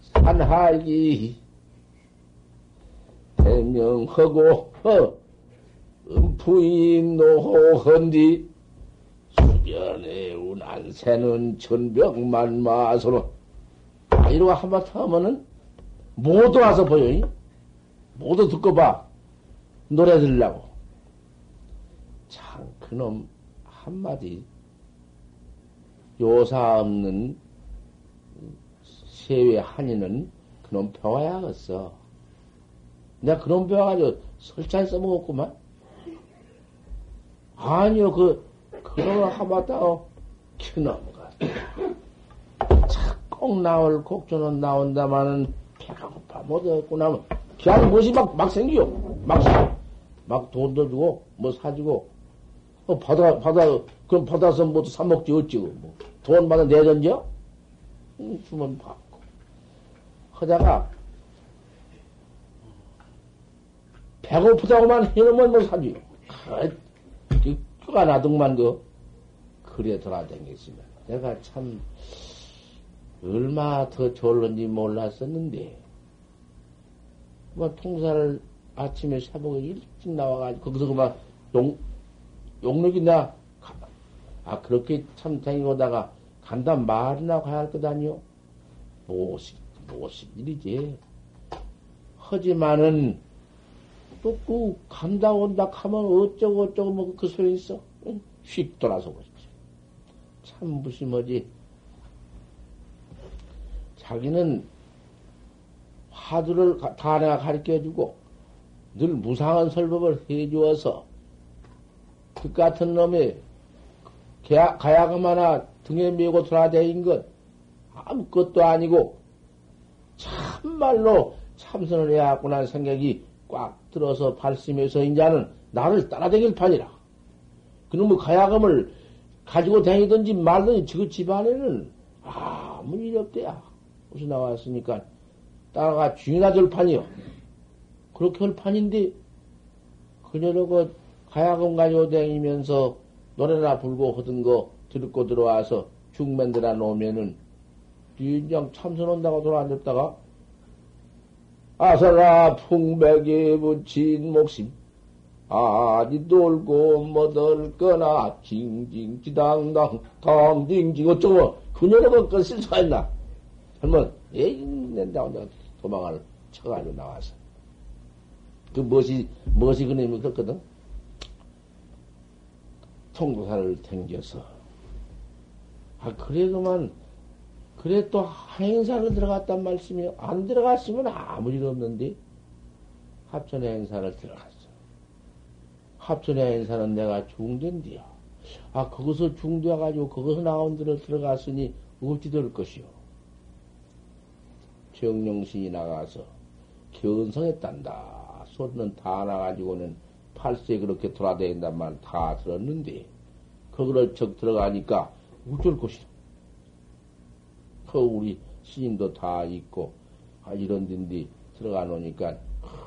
산하기 대명하고 어, 음푸인 노호헌디 수 변에 운한 새는 천병만 마소로 아, 이러고 한바탕 하면은 모두 와서 보여. 모두 듣고 봐. 노래 들으려고. 참, 그놈 한마디 요사 없는 세외 한이는 그놈 배워야겠어. 내가 그놈 배워가지고 설찬 써먹었구만. 아니요, 그, 그놈을 한바탕, 그놈가. 꼭 나올 곡조는 나온다마는 배가 고파 못하겠고 나면 그냥 무엇이 막, 막 생겨. 막, 막 돈도 주고, 뭐 사주고, 어, 받아, 받아, 그럼 받아서 뭐 사먹지 어찌고, 뭐. 돈 받아 내던져? 응, 주면 받고. 하다가, 배고프다고만 해놓으면 뭐 사지. 그, 뼈가 나둥만 그, 그래 돌아다녔으면. 내가 참, 얼마 더 졸는지 몰랐었는데, 뭐, 통사를 아침에 새벽에 일찍 나와가지고, 거기서 그만 용, 용록이 나, 아, 그렇게 참 다니고다가 간다 말이나 가야 할 것 아니요? 무엇이, 무엇이 일이지. 하지만은, 또, 그, 간다 온다 하면 어쩌고 어쩌고 뭐 그 소리 있어. 휙 돌아서 보십시오. 참 무심하지. 자기는 화두를 다 내가 가르쳐 주고 늘 무상한 설법을 해 주어서 그 같은 놈이 가야금 하나 등에 메고 돌아다닌 것 아무것도 아니고 참말로 참선을 해야겠구나 생각이 꽉 들어서 발심해서 인자는 나를 따라다닐 판이라. 그놈의 가야금을 가지고 다니든지 말든지 그 집안에는 아무 일 없대야. 무슨 나왔으니까 따라가 주인아 될 판이요. 그렇게 할 판인데 그녀로 그 가야금 가지고 다니면서 노래나 불고 하던 거 듣고 들어와서 중맨들아 놓으면은 뒤장 참선한다고 돌아앉았다가 아서라 풍백에 붙인 목심 아니 돌고 못들 거나 징징지당당 당징징 어쩌고 그쓸 수가 있나? 한번 에이 낸다 혼자 도망을 쳐가지고 나와서. 그 무엇이 무엇이 그놈이 그렇거든. 통도사를 댕겨서. 아 그래 그만 그래 또 행사를 들어갔단 말씀이요 안 들어갔으면 아무 일 없는데 합천의 행사를 들어갔어 합천의 행사는 내가 중대인데요 아 거기서 중대해 가지고 거기서 나온 데로 들어갔으니 어찌 될 것이요 정령신이 나가서 견성했단다. 소리는 다 나가지고는 팔세 그렇게 돌아다닌단 말 다 들었는데, 거기를 적 들어가니까 어쩔 것이다. 그 우리 스님도 다 있고, 아, 이런 데인데 들어가 놓으니까,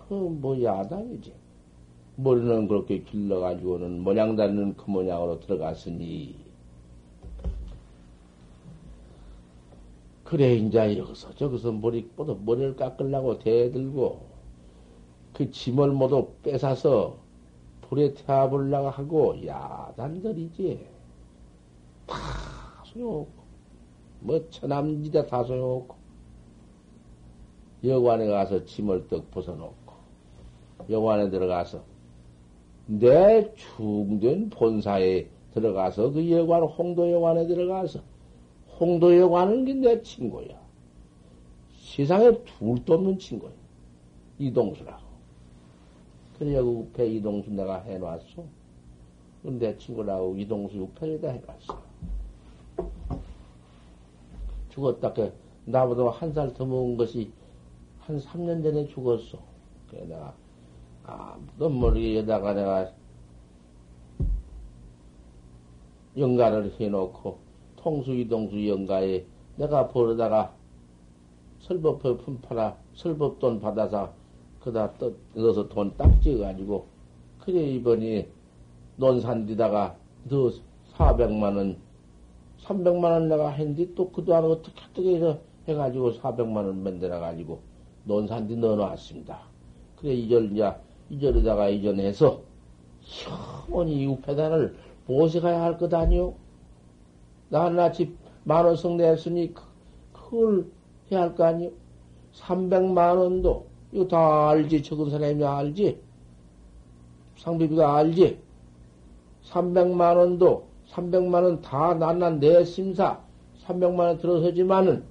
그, 뭐, 야단이지. 머리는 그렇게 길러가지고는 모양 다리는 그 모양으로 들어갔으니, 그래, 인자 여기서 저기서 머리, 뻗어 머리를 깎으려고 대들고, 그 짐을 모두 뺏어서 불에 태워보려고 하고, 야단들이지. 다 소용없고, 뭐, 처남지대 다 소용없고, 여관에 가서 짐을 떡 벗어놓고, 여관에 들어가서, 내 중된 본사에 들어가서, 그 여관, 홍도 여관에 들어가서, 홍도에 관는 게내 친구야. 세상에 둘 도 없는 친구야. 이동수라고. 그래, 여기 우패 이동수 내가 해놨어. 내 친구라고 이동수 우패에다 해놨어. 죽었다. 그, 나보다 한 살 더 먹은 것이 한 3년 전에 죽었어. 그래, 내가, 아, 아무도 모르게 여다가 내가 영가를 해놓고 통수이동수 영가에 내가 벌어다가 설법표 품팔아 설법돈 받아서 그다 떠 넣어서 돈 딱 찍어가지고 그래 이번이 논산디다가 너 400만 원 300만 원 내가 했는데 또 그동안 어떻게 어떻게 해서 해가지고 400만 원 만들어 가지고 논산디 넣어놨습니다. 그래 이절 이제 이절에다가 이전해서 영원히 우패단을 모셔가야 할 것 아니오? 나한나집 만원씩 냈으니 그걸 해야 할 거 아니오? 300만 원도 이거 다 알지 적은 사람이 알지 상비비가 알지 300만 원도 300만 원 다 난나 내 심사 300만 원 들어서지만은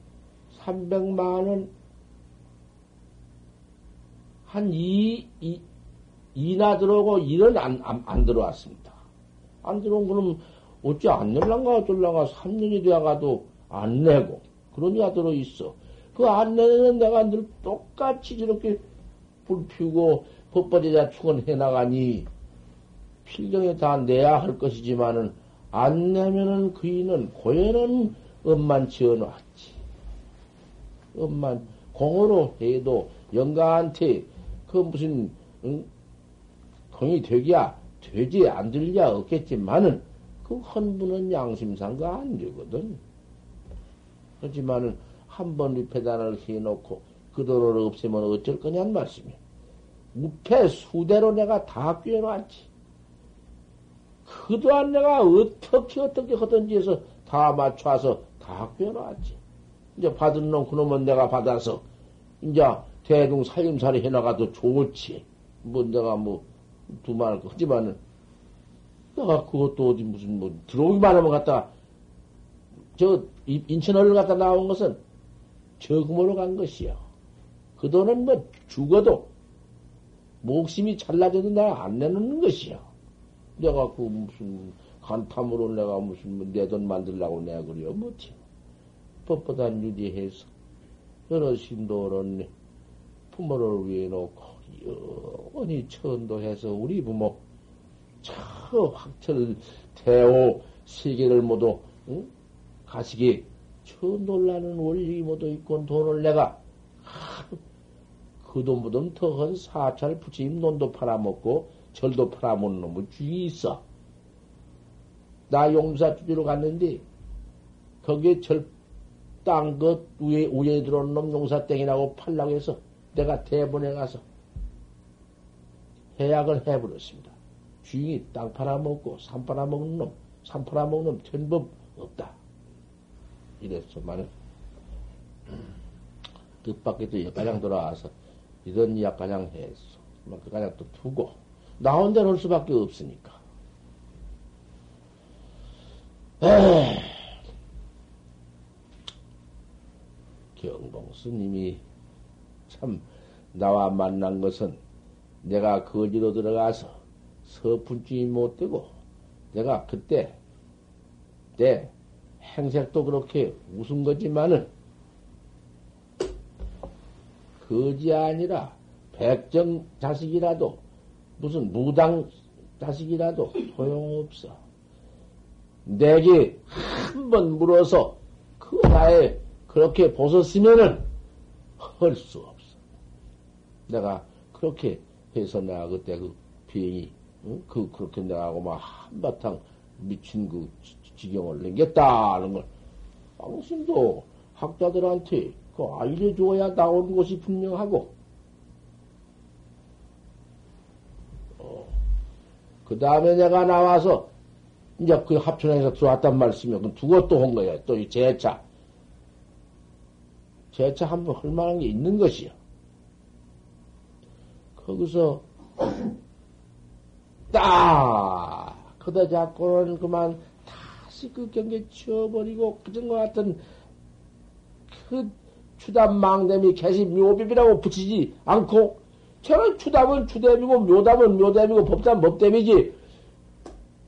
300만 원 한 2, 2, 2나 들어오고 1은 안, 안, 안 들어왔습니다. 안 들어온 거는 어찌 안 낼란가 어쩔란가 3년이 되어가도 안 내고 그러니까 들어있어. 그 안 내는 내가 늘 똑같이 저렇게 불 피우고 법벌이자 축은 해나가니 필경에 다 내야 할 것이지만은 안 내면은 그이는 고연은 엄만 지어놨지. 엄만 공으로 해도 영가한테 그 무슨 응? 돈이 되기야 되지 안 들리야 없겠지만은 그 헌부는 양심상가 안 되거든. 그렇지만은 한번 위패단을 해놓고 그 돈을 없애면 어쩔 거냐는 말씀이야. 우패 수대로 내가 다 꿰어놨지. 그동안 내가 어떻게 어떻게 하든지 해서 다 맞춰서 다 꿰어놨지. 이제 받은 놈 그놈은 내가 받아서 이제 대중 살림살이 해나가도 좋지. 뭐 내가 뭐 두말 하지만은 내가 그것도 어디 무슨 뭐 들어오기만 하면 갔다가 저 인천을 갔다 나온 것은 저금으로 간 것이요. 그 돈은 뭐 죽어도 목심이 잘라져도 내가 안 내놓는 것이요. 내가 그 무슨 간탐으로 내가 무슨 뭐 내돈 만들라고 내가 그래요. 뭐지? 법보다 유리해서 여러 신도를 부모를 위해 놓고 영원히 천도해서 우리 부모 저 확철 대호 세계를 모두 응? 가시기 저 놀라는 원리 모두 있고 돈을 내가 그 돈보다 더한 사찰 부처님 논도 팔아먹고 절도 팔아먹는 놈의 주인이 있어. 나 용사 주지로 갔는데 거기에 절 땅그 위에 위에 들어온 놈 용사 땡이라고 팔라고 해서 내가 대본에 가서 해약을 해버렸습니다. 주인이 땅 팔아먹고 산 팔아먹는 놈, 산 팔아먹는 놈 전법 없다. 이랬어만은 뜻밖에도 역가장 돌아와서 이런 약가장 했어. 그 가장 또 두고 나온 대로 할 수밖에 없으니까. 에이. 경봉 스님이 참 나와 만난 것은 내가 거지로 들어가서 서푼쯤이 못 되고 내가 그때 내 행색도 그렇게 웃은 거지만은 거지 아니라 백정 자식이라도 무슨 무당 자식이라도 소용없어. 내게 한 번 물어서 그 나에 그렇게 벗었으면은 할 수 없어. 내가 그렇게 해서 내가 그때 그 비행이 응? 그 그렇게 내가하고 막 한바탕 미친 그 지경을 남겼다는 걸 당신도 학자들한테 그 알려줘야 나온 것이 분명하고 그 다음에 내가 나와서 이제 그 합천에서 들어왔단 말씀이요. 그 두고 또한 거야. 또이 재차. 재차 한번 할 만한 게 있는 것이요. 거기서 딱 그다 잡고는 그만 다시 그 경계 치워버리고 그전과 같은 그 추담 망됨이 개시 묘비비라고 붙이지 않고 저는 추담은 추담이고 묘담은 묘담이고 법담 법담이지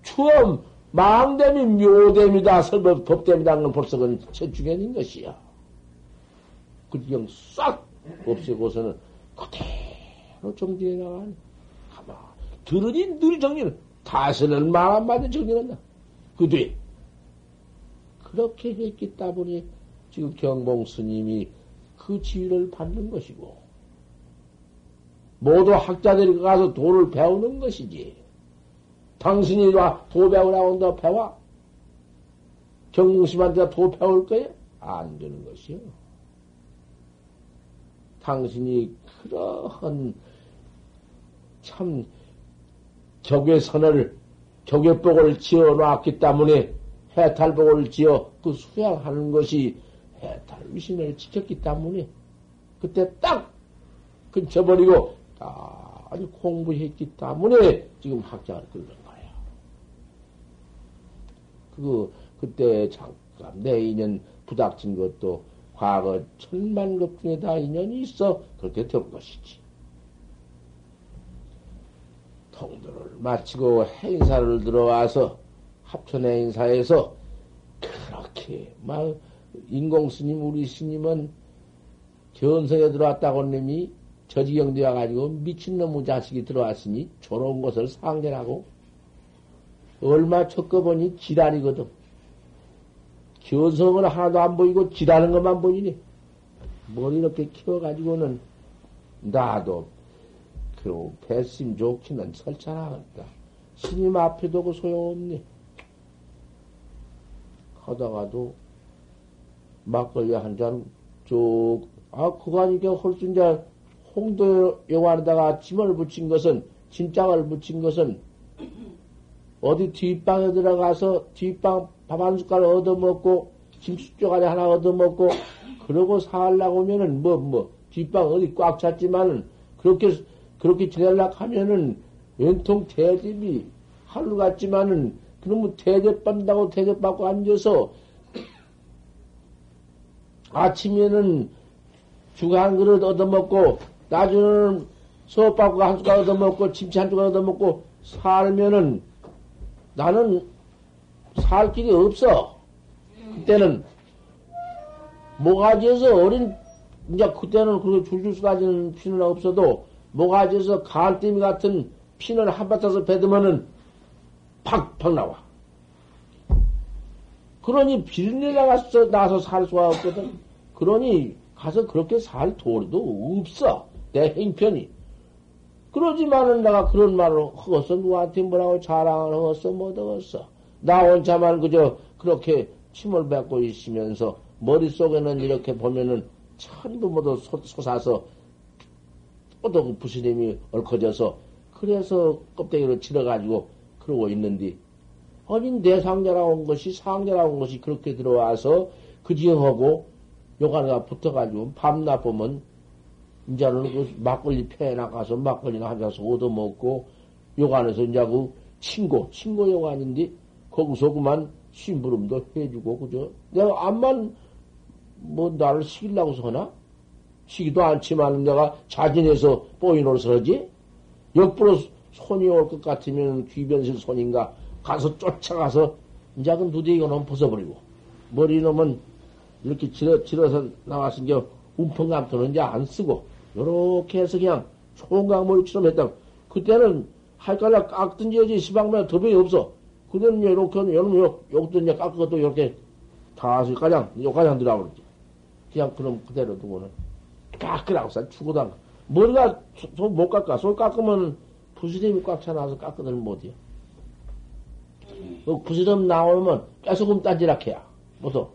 추엄 망됨이 묘됨이다 설법 법담이라는 건 벌써 그건 최중현인 것이야. 그 지경 싹 없애고서는 그대로 정지해 나간 가만. 들으니 늘 정리는, 다스는 말 한마디 정리한다. 그 뒤에. 그렇게 했기 때문에 지금 경봉 스님이 그 지위를 받는 것이고, 모두 학자들이 가서 도를 배우는 것이지. 당신이 와, 도 배우라고 너 배워? 경공심한테 도 배울 거야? 안 되는 것이요. 당신이 그러한 참 격외선을 격외복을 지어 놨기 때문에 해탈복을 지어 그 수양하는 것이 해탈 위신을 지켰기 때문에 그때 딱 근처버리고 아주 공부했기 때문에 지금 학장을 끌는 거예요. 그 그때 잠깐 내 인연 부닥친 것도 과거 천만 급 중에 다 인연이 있어 그렇게 된 것이지. 통도를 마치고 행사를 들어와서 합천 행사에서 그렇게 막 인공 스님 우리 스님은 견성에 들어왔다고 님이 저지경 되어 가지고 미친놈의 자식이 들어왔으니 저런 것을 상대라고 얼마 쳤거보니 지랄이거든. 견성은 하나도 안 보이고 지랄하는 것만 보이니 뭘 이렇게 키워가지고는 나도 그 배심 좋기는 설찬하겠다. 스님 앞에도 그 소용없니? 하다가도 막걸리 한 잔 쭉, 아, 그거 아니까 이제 홍도 영화에다가 짐을 붙인 것은, 짐장을 붙인 것은, 어디 뒷방에 들어가서 뒷방 밥 한 숟갈 얻어먹고, 김치쪼가리 하나 얻어먹고, 그러고 살라고 하면은, 뭐, 뭐, 뒷방 어디 꽉 찼지만은, 그렇게, 그렇게 지내려고 하면은, 연통 대접이 하루 같지만은, 그러면 대접 받는다고 대접 받고 앉아서, 아침에는 죽 한 그릇 얻어먹고, 나중에는 받고 한 숟갈 얻어먹고, 침치 한 숟갈 얻어먹고, 살면은, 나는 살 길이 없어. 그때는, 모가지에서 어린, 이제 그때는 그렇게 줄줄 쏟아지는 피는 없어도, 모가지에서 가을띠미 같은 피는 한바탕에서 뱉으면은 팍팍 나와. 그러니 비린내 나가서 나서 살 수가 없거든. 그러니 가서 그렇게 살 도리도 없어. 내 행편이. 그러지만은 내가 그런 말을 허었어. 누구한테 뭐라고 자랑을 허었어. 못 얻었어. 나 혼자만 그저 그렇게 침을 뱉고 있으면서 머릿속에는 이렇게 보면은 전부 모두 솟아서 또도 부스님이 얽혀져서 그래서 껍데기로 치러가지고 그러고 있는데 아니 내 상자라고 온 것이 상자라고 온 것이 그렇게 들어와서 그 지형하고 요가가 붙어가지고 밤낮 보면 이제는 그 막걸리 패에 나가서 막걸리나 한 잔씩 얻어먹고 요관에서 이제 그 친고 친고 요관인데 거기서 그만 심부름도 해주고 그죠? 내가 암만 뭐 나를 시키려고 서나? 시기도 않지만 내가 자진해서 뽀이노를 서지? 역부로 손이 올 것 같으면 귀변실 손인가 가서 쫓아가서 이제 그 누대기가 너무 벗어버리고 머리 놈은 이렇게 질어, 질어서 나왔으니까 움펑감토는 이제 안 쓰고 요렇게 해서 그냥 총각머리처럼 했다. 그때는 할까라 깎든지 여지 시방면 더병이 없어. 그때는 요렇게 여러분 욕, 욕도 이제 깎은 것도 이렇게 다시 가장 요가장 들어가 버렸지. 그냥 그럼 그대로 두고는 깎으라고 써 죽어도 안 머리가 손 못 깎아. 손 깎으면 부스럼이 꽉 차나서 깎거든 못해요. 그 부스럼 나오면 깨소금 딴지락 해야. 뭐서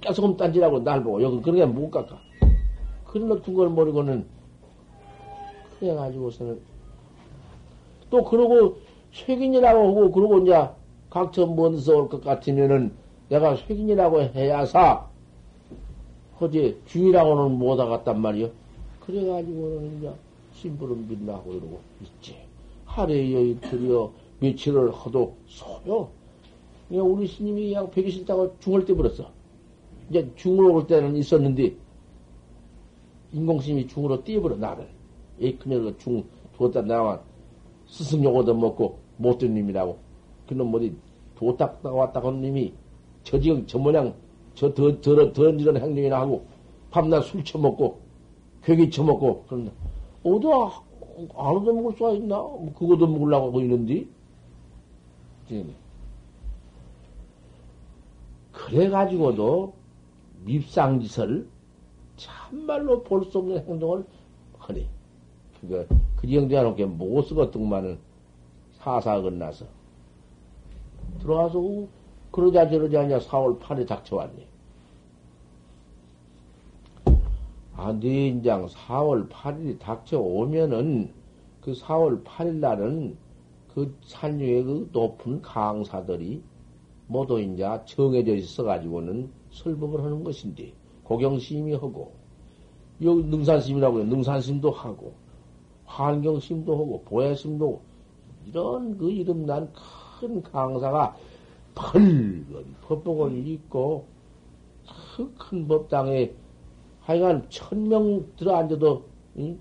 깨소금 딴지라고 날 보고 여기 그러게 못 깎아. 같은 걸 모르고는 그래가지고서는 또 그러고 쇠긴이라고 하고 그러고 이제 각처 먼저 올것 같으면은 내가 쇠긴이라고 해야사 허지 중이라고는 못 하갔단 말이요. 그래가지고는 이제 심부름 빈다고 이러고 있지. 하루에 이틀이여 며칠을 허도 소요. 우리 스님이 그냥 뵈기 싫다고 중을 떼버렸어. 이제 중으로 올 때는 있었는데, 인공심이 중으로 띄어버려, 나를. 이 그녀가 중, 두었다 나와 스승용 얻어먹고 못된 놈이라고. 그놈 어디 도딱 나왔다고 한 놈이 저 지금 저 모양 저 더, 더, 던지는 행동이나 하고 밤낮 술 처먹고 괴기 처먹고 그런다. 어디 안 얻어먹을 수가 있나? 뭐 그것도 먹으려고 하고 있는데. 그래가지고도 밉상짓을 참말로 볼 수 없는 행동을 하네. 그거, 그 놓게 못 쓰거든만은 사사 건나서. 들어와서 그러자 저러자 하냐 4월 8일 닥쳐왔네. 아, 네 인장 4월 8일이 닥쳐오면은 그 4월 8일 날은 그 산중에 그 높은 강사들이 모두 이제 정해져 있어가지고는 설법을 하는 것인데, 고경심이 하고, 여기 능산심이라고 해요. 능산심도 하고, 환경심도 하고, 보혜심도 이런 그 이름 난 큰 강사가 펄건 법복을 입고, 그 큰 법당에 하여간 천명 들어앉아도, 응?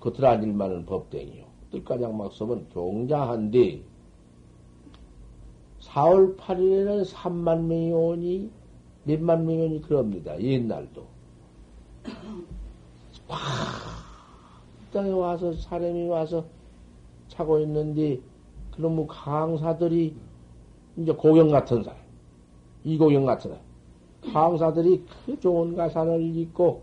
그 들어앉을 만한 법당이요. 뜰가장 막 서면 경자한데, 4월 8일에는 3만 명이 오니, 몇만 명이 그럽니다. 옛날도. 팍! 땅에 와서, 사람이 와서 차고 있는데, 그놈의 강사들이, 이제 고경 같은 사람, 이고경 같은 사람, 강사들이 그 좋은 가사를 읽고,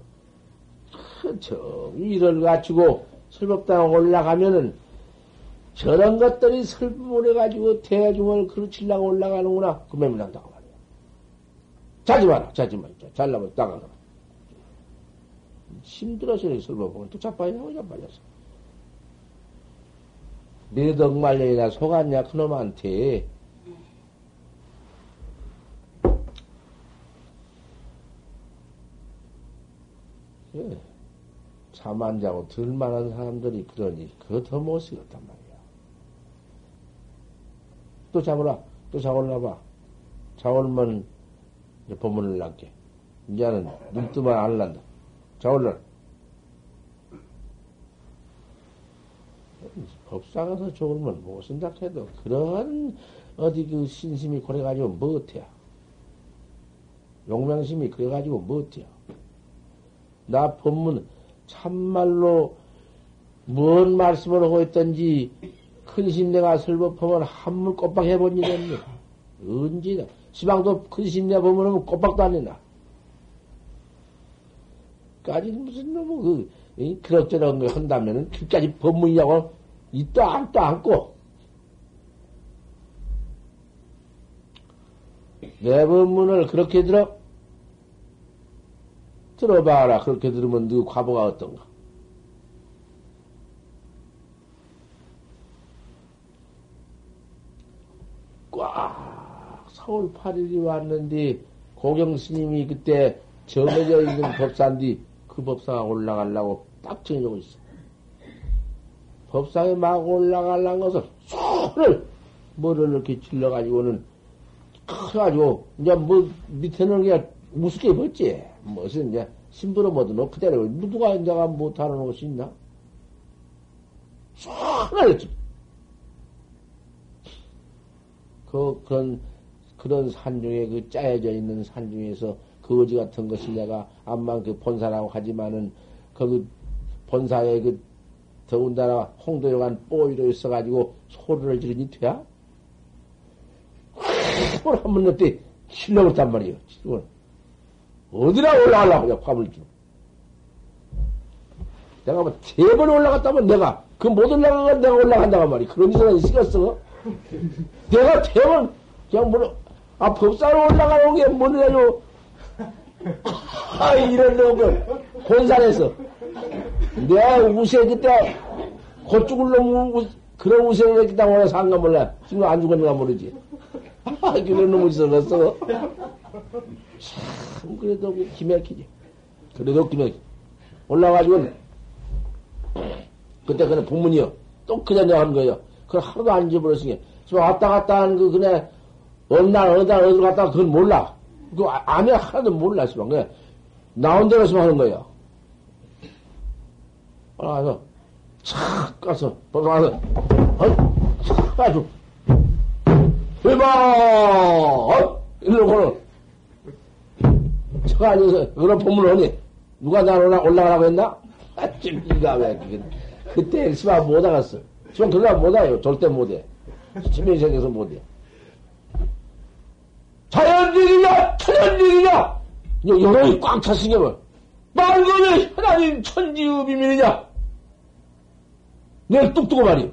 그 정의를 갖추고, 설법당 올라가면은, 저런 것들이 설법을 해가지고 대중을 그르치려고 올라가는구나. 그 말이야. 자지 마라, 자지 마. 잘나면 나가라. 힘들어서 설법을 또 자빠지냐고 자빠졌어. 내덕 말년이나 속았냐, 그놈한테. 예. 잠안 자고 들만한 사람들이 그러니 그거 더 못쓰겠단 말이야. 또 잡으라. 또 잡을라봐. 잡으면 법문을 낫게. 이제는 눈 뜨면 안 난다. 잡을라. 법상에서 죽으면 못 쓴다 해도 그런 어디 그 신심이 그래가지고 못해. 용맹심이 그래가지고 못해. 나 법문 참말로 뭔 말씀을 하고 있던지 큰신 내가 설법하면 한물 꼬박 해본 일이 없네. 언제나. 시방도 큰 신 내 보면 꼬박도 안 해나. 까지 무슨 놈의 그, 이, 그럭저럭 거 한다면은, 그까지 법문이라고, 이또 안또 안고. 내 법문을 그렇게 들어? 들어봐라. 그렇게 들으면 너 과보가 어떤가? 꽉 4월 8일이 왔는데 고경 스님이 그때 정해져 있는 법사인데 그 법상에 올라가려고 딱 정해지고 있어. 법상에 막 올라가려는 것을 손을 뭐를 이렇게 질러가지고는 커가지고 이제 뭐 밑에는 그냥 무섭게 입었지. 무슨 이제 심부름 높이 때려. 누가 이제가 못하는 옷이 있나? 손을 그, 그런, 그런 산 중에 그 짜여져 있는 산 중에서 거지 같은 것이 내가 암만 그 본사라고 하지만은 그 본사에 그 더군다나 홍도요간 뽀이로 있어가지고 소리를 지르니 돼야? 소리 한번 넣때 실력을단 말이에요. 어디나 올라가려고 화물 주. 내가 뭐세번 올라갔다면 내가 그 못 올라간 건 내가 올라간다고 말이 그런 짓은 싫었어. 내가 태원, 그냥 뭐, 아, 법사로 올라가는 게 뭐냐요? 아, 이런 놈을, 본산에서. 내가 우세 그때, 곧 죽을 놈, 그런 우세를 했다고 해서 한가 몰라. 지금 안 죽었는가 모르지. 아, 그런 놈이 있었어. 참, 그래도 기맥히지. 그래도 기맥히. 올라가지고, 그때 그냥 부문이요. 또 그냥 내가 한 거예요. 그걸 하루도 안 잊어버렸으니. 왔다 갔다 하는 그, 그냥, 어느 날, 어느 날, 어디로 갔다 그건 몰라. 그 안에 하나도 몰라, 시방. 나온 대로서 하는 거야. 가서, 착 가서, 가서, 어? 착 가지고, 대박! 어? 이러고는, 저 앉아서, 그런 법문을 하니, 누가 나를 올라가라고 했나? 아, 찜기가 왜. 그때 시방 못 알았어. 시방 그러다 못 와요. 절대 못 해. 치명이 생겨서 못 해. 자연적이냐, 천연적이냐? 여론이 꽉 찼으면, 말거에 하나님 천지의 비밀이냐? 내가 뚝뚝고 말이요.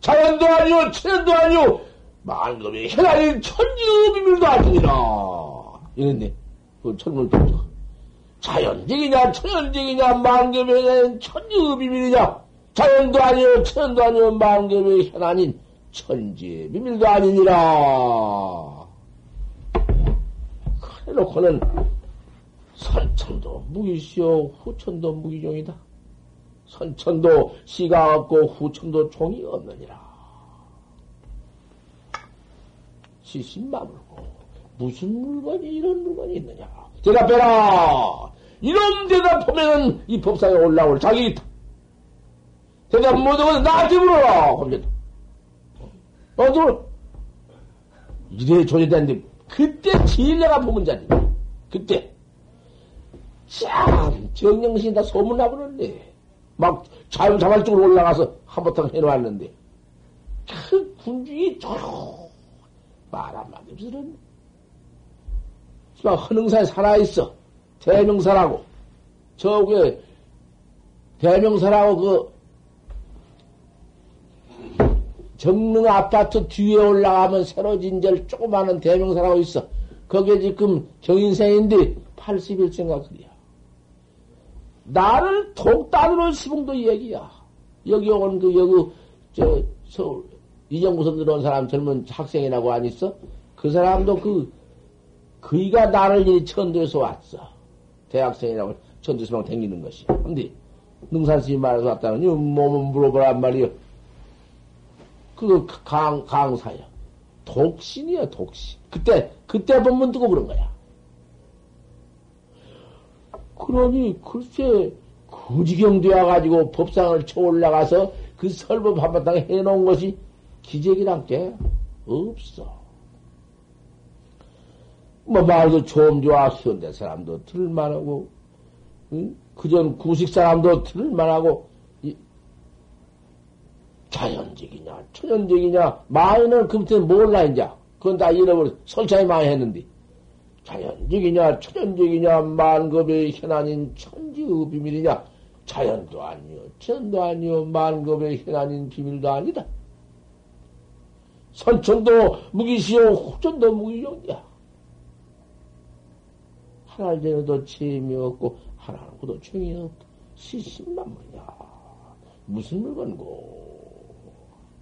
자연도 아니요, 천연도 아니요, 말거에 하나님 천지의 비밀도 아니니라. 이랬네. 그 철물 뚝뚝. 자연적이냐, 천연적이냐, 만금의 천지의 비밀이냐? 자연도 아니요, 천연도 아니요, 만금의 현안인 천지의 비밀도 아니니라. 해놓고는 선천도 무기시오 후천도 무기종이다. 선천도 씨가 없고 후천도 종이 없느니라. 시신마물고 무슨 물건이 이런 물건이 있느냐. 대답해라. 이런 대답하면은 이 법상에 올라올 자격이 있다. 대답 못하면 나한테 물어라. 그럼 너도 이래 조제된데 그때 제일 내가 보은 자리. 그때. 참, 정영신이 다 소문나버렸네. 막 자유자발적으로 올라가서 한바탕 해놓았는데. 그 군중이 조용. 말 한마디 없으는. 막 헌흥사에 살아있어. 대명사라고. 저게, 대명사라고 그, 정릉 아파트 뒤에 올라가면 새로 진절 조그마한 대명사라고 있어. 거기에 지금 경인생인데 81세인가 그래야. 나를 독단으로 시봉도 얘기야. 여기 온 그, 여기, 저, 서울, 이정부서 들어온 사람 젊은 학생이라고 안 있어? 그 사람도 그, 그이가 나를 이 천도에서 왔어. 대학생이라고 천도에서만 댕기는 것이. 근데, 능산스님 말에서 왔다는, 이 몸은 물어보란 말이요. 그 강, 강사야. 독신이야, 독신. 그때, 그때 본문 두고 그런 거야. 그러니, 글쎄, 그지경 되어가지고 법상을 쳐 올라가서 그 설법 한바탕 해놓은 것이 기적이란 게 없어. 뭐, 말도 좀 현대 사람도 들을만하고, 응? 그전 구식 사람도 들을만하고, 자연적이냐, 천연적이냐, 마이는 그부터는 몰라, 이제. 그건 다 잃어버려. 설창이 많이 했는데. 자연적이냐, 천연적이냐, 만급의 현안인 천지의 비밀이냐, 자연도 아니요, 천도 아니요, 만급의 현안인 비밀도 아니다. 선천도 무기시요, 후천도 무기용이야. 하나를 되는도 재미없고, 하나는 고도 죄이 없다. 시신만물이야. 무슨 물건고.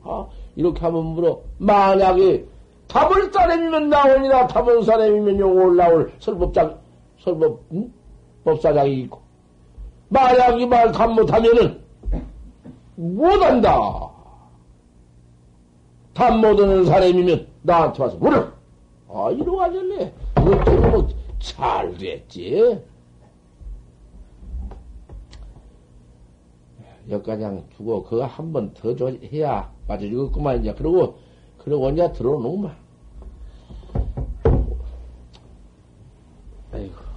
아, 이렇게 하면 물어. 만약에 답을 사람이면 나오니라 답을 사람이면 요 올라올 설법장, 설법, 응? 법사장이 있고. 만약 이말 답 못하면은 못한다. 답 못하는 사람이면 나한테 와서 물어. 아, 이러고 하길래. 이렇게 뭐잘 됐지. 여기까지 두고 그거 한 번 더 해야 맞아주겠구만 이제 그러고 그러고 이제 들어오는구만. 아이고.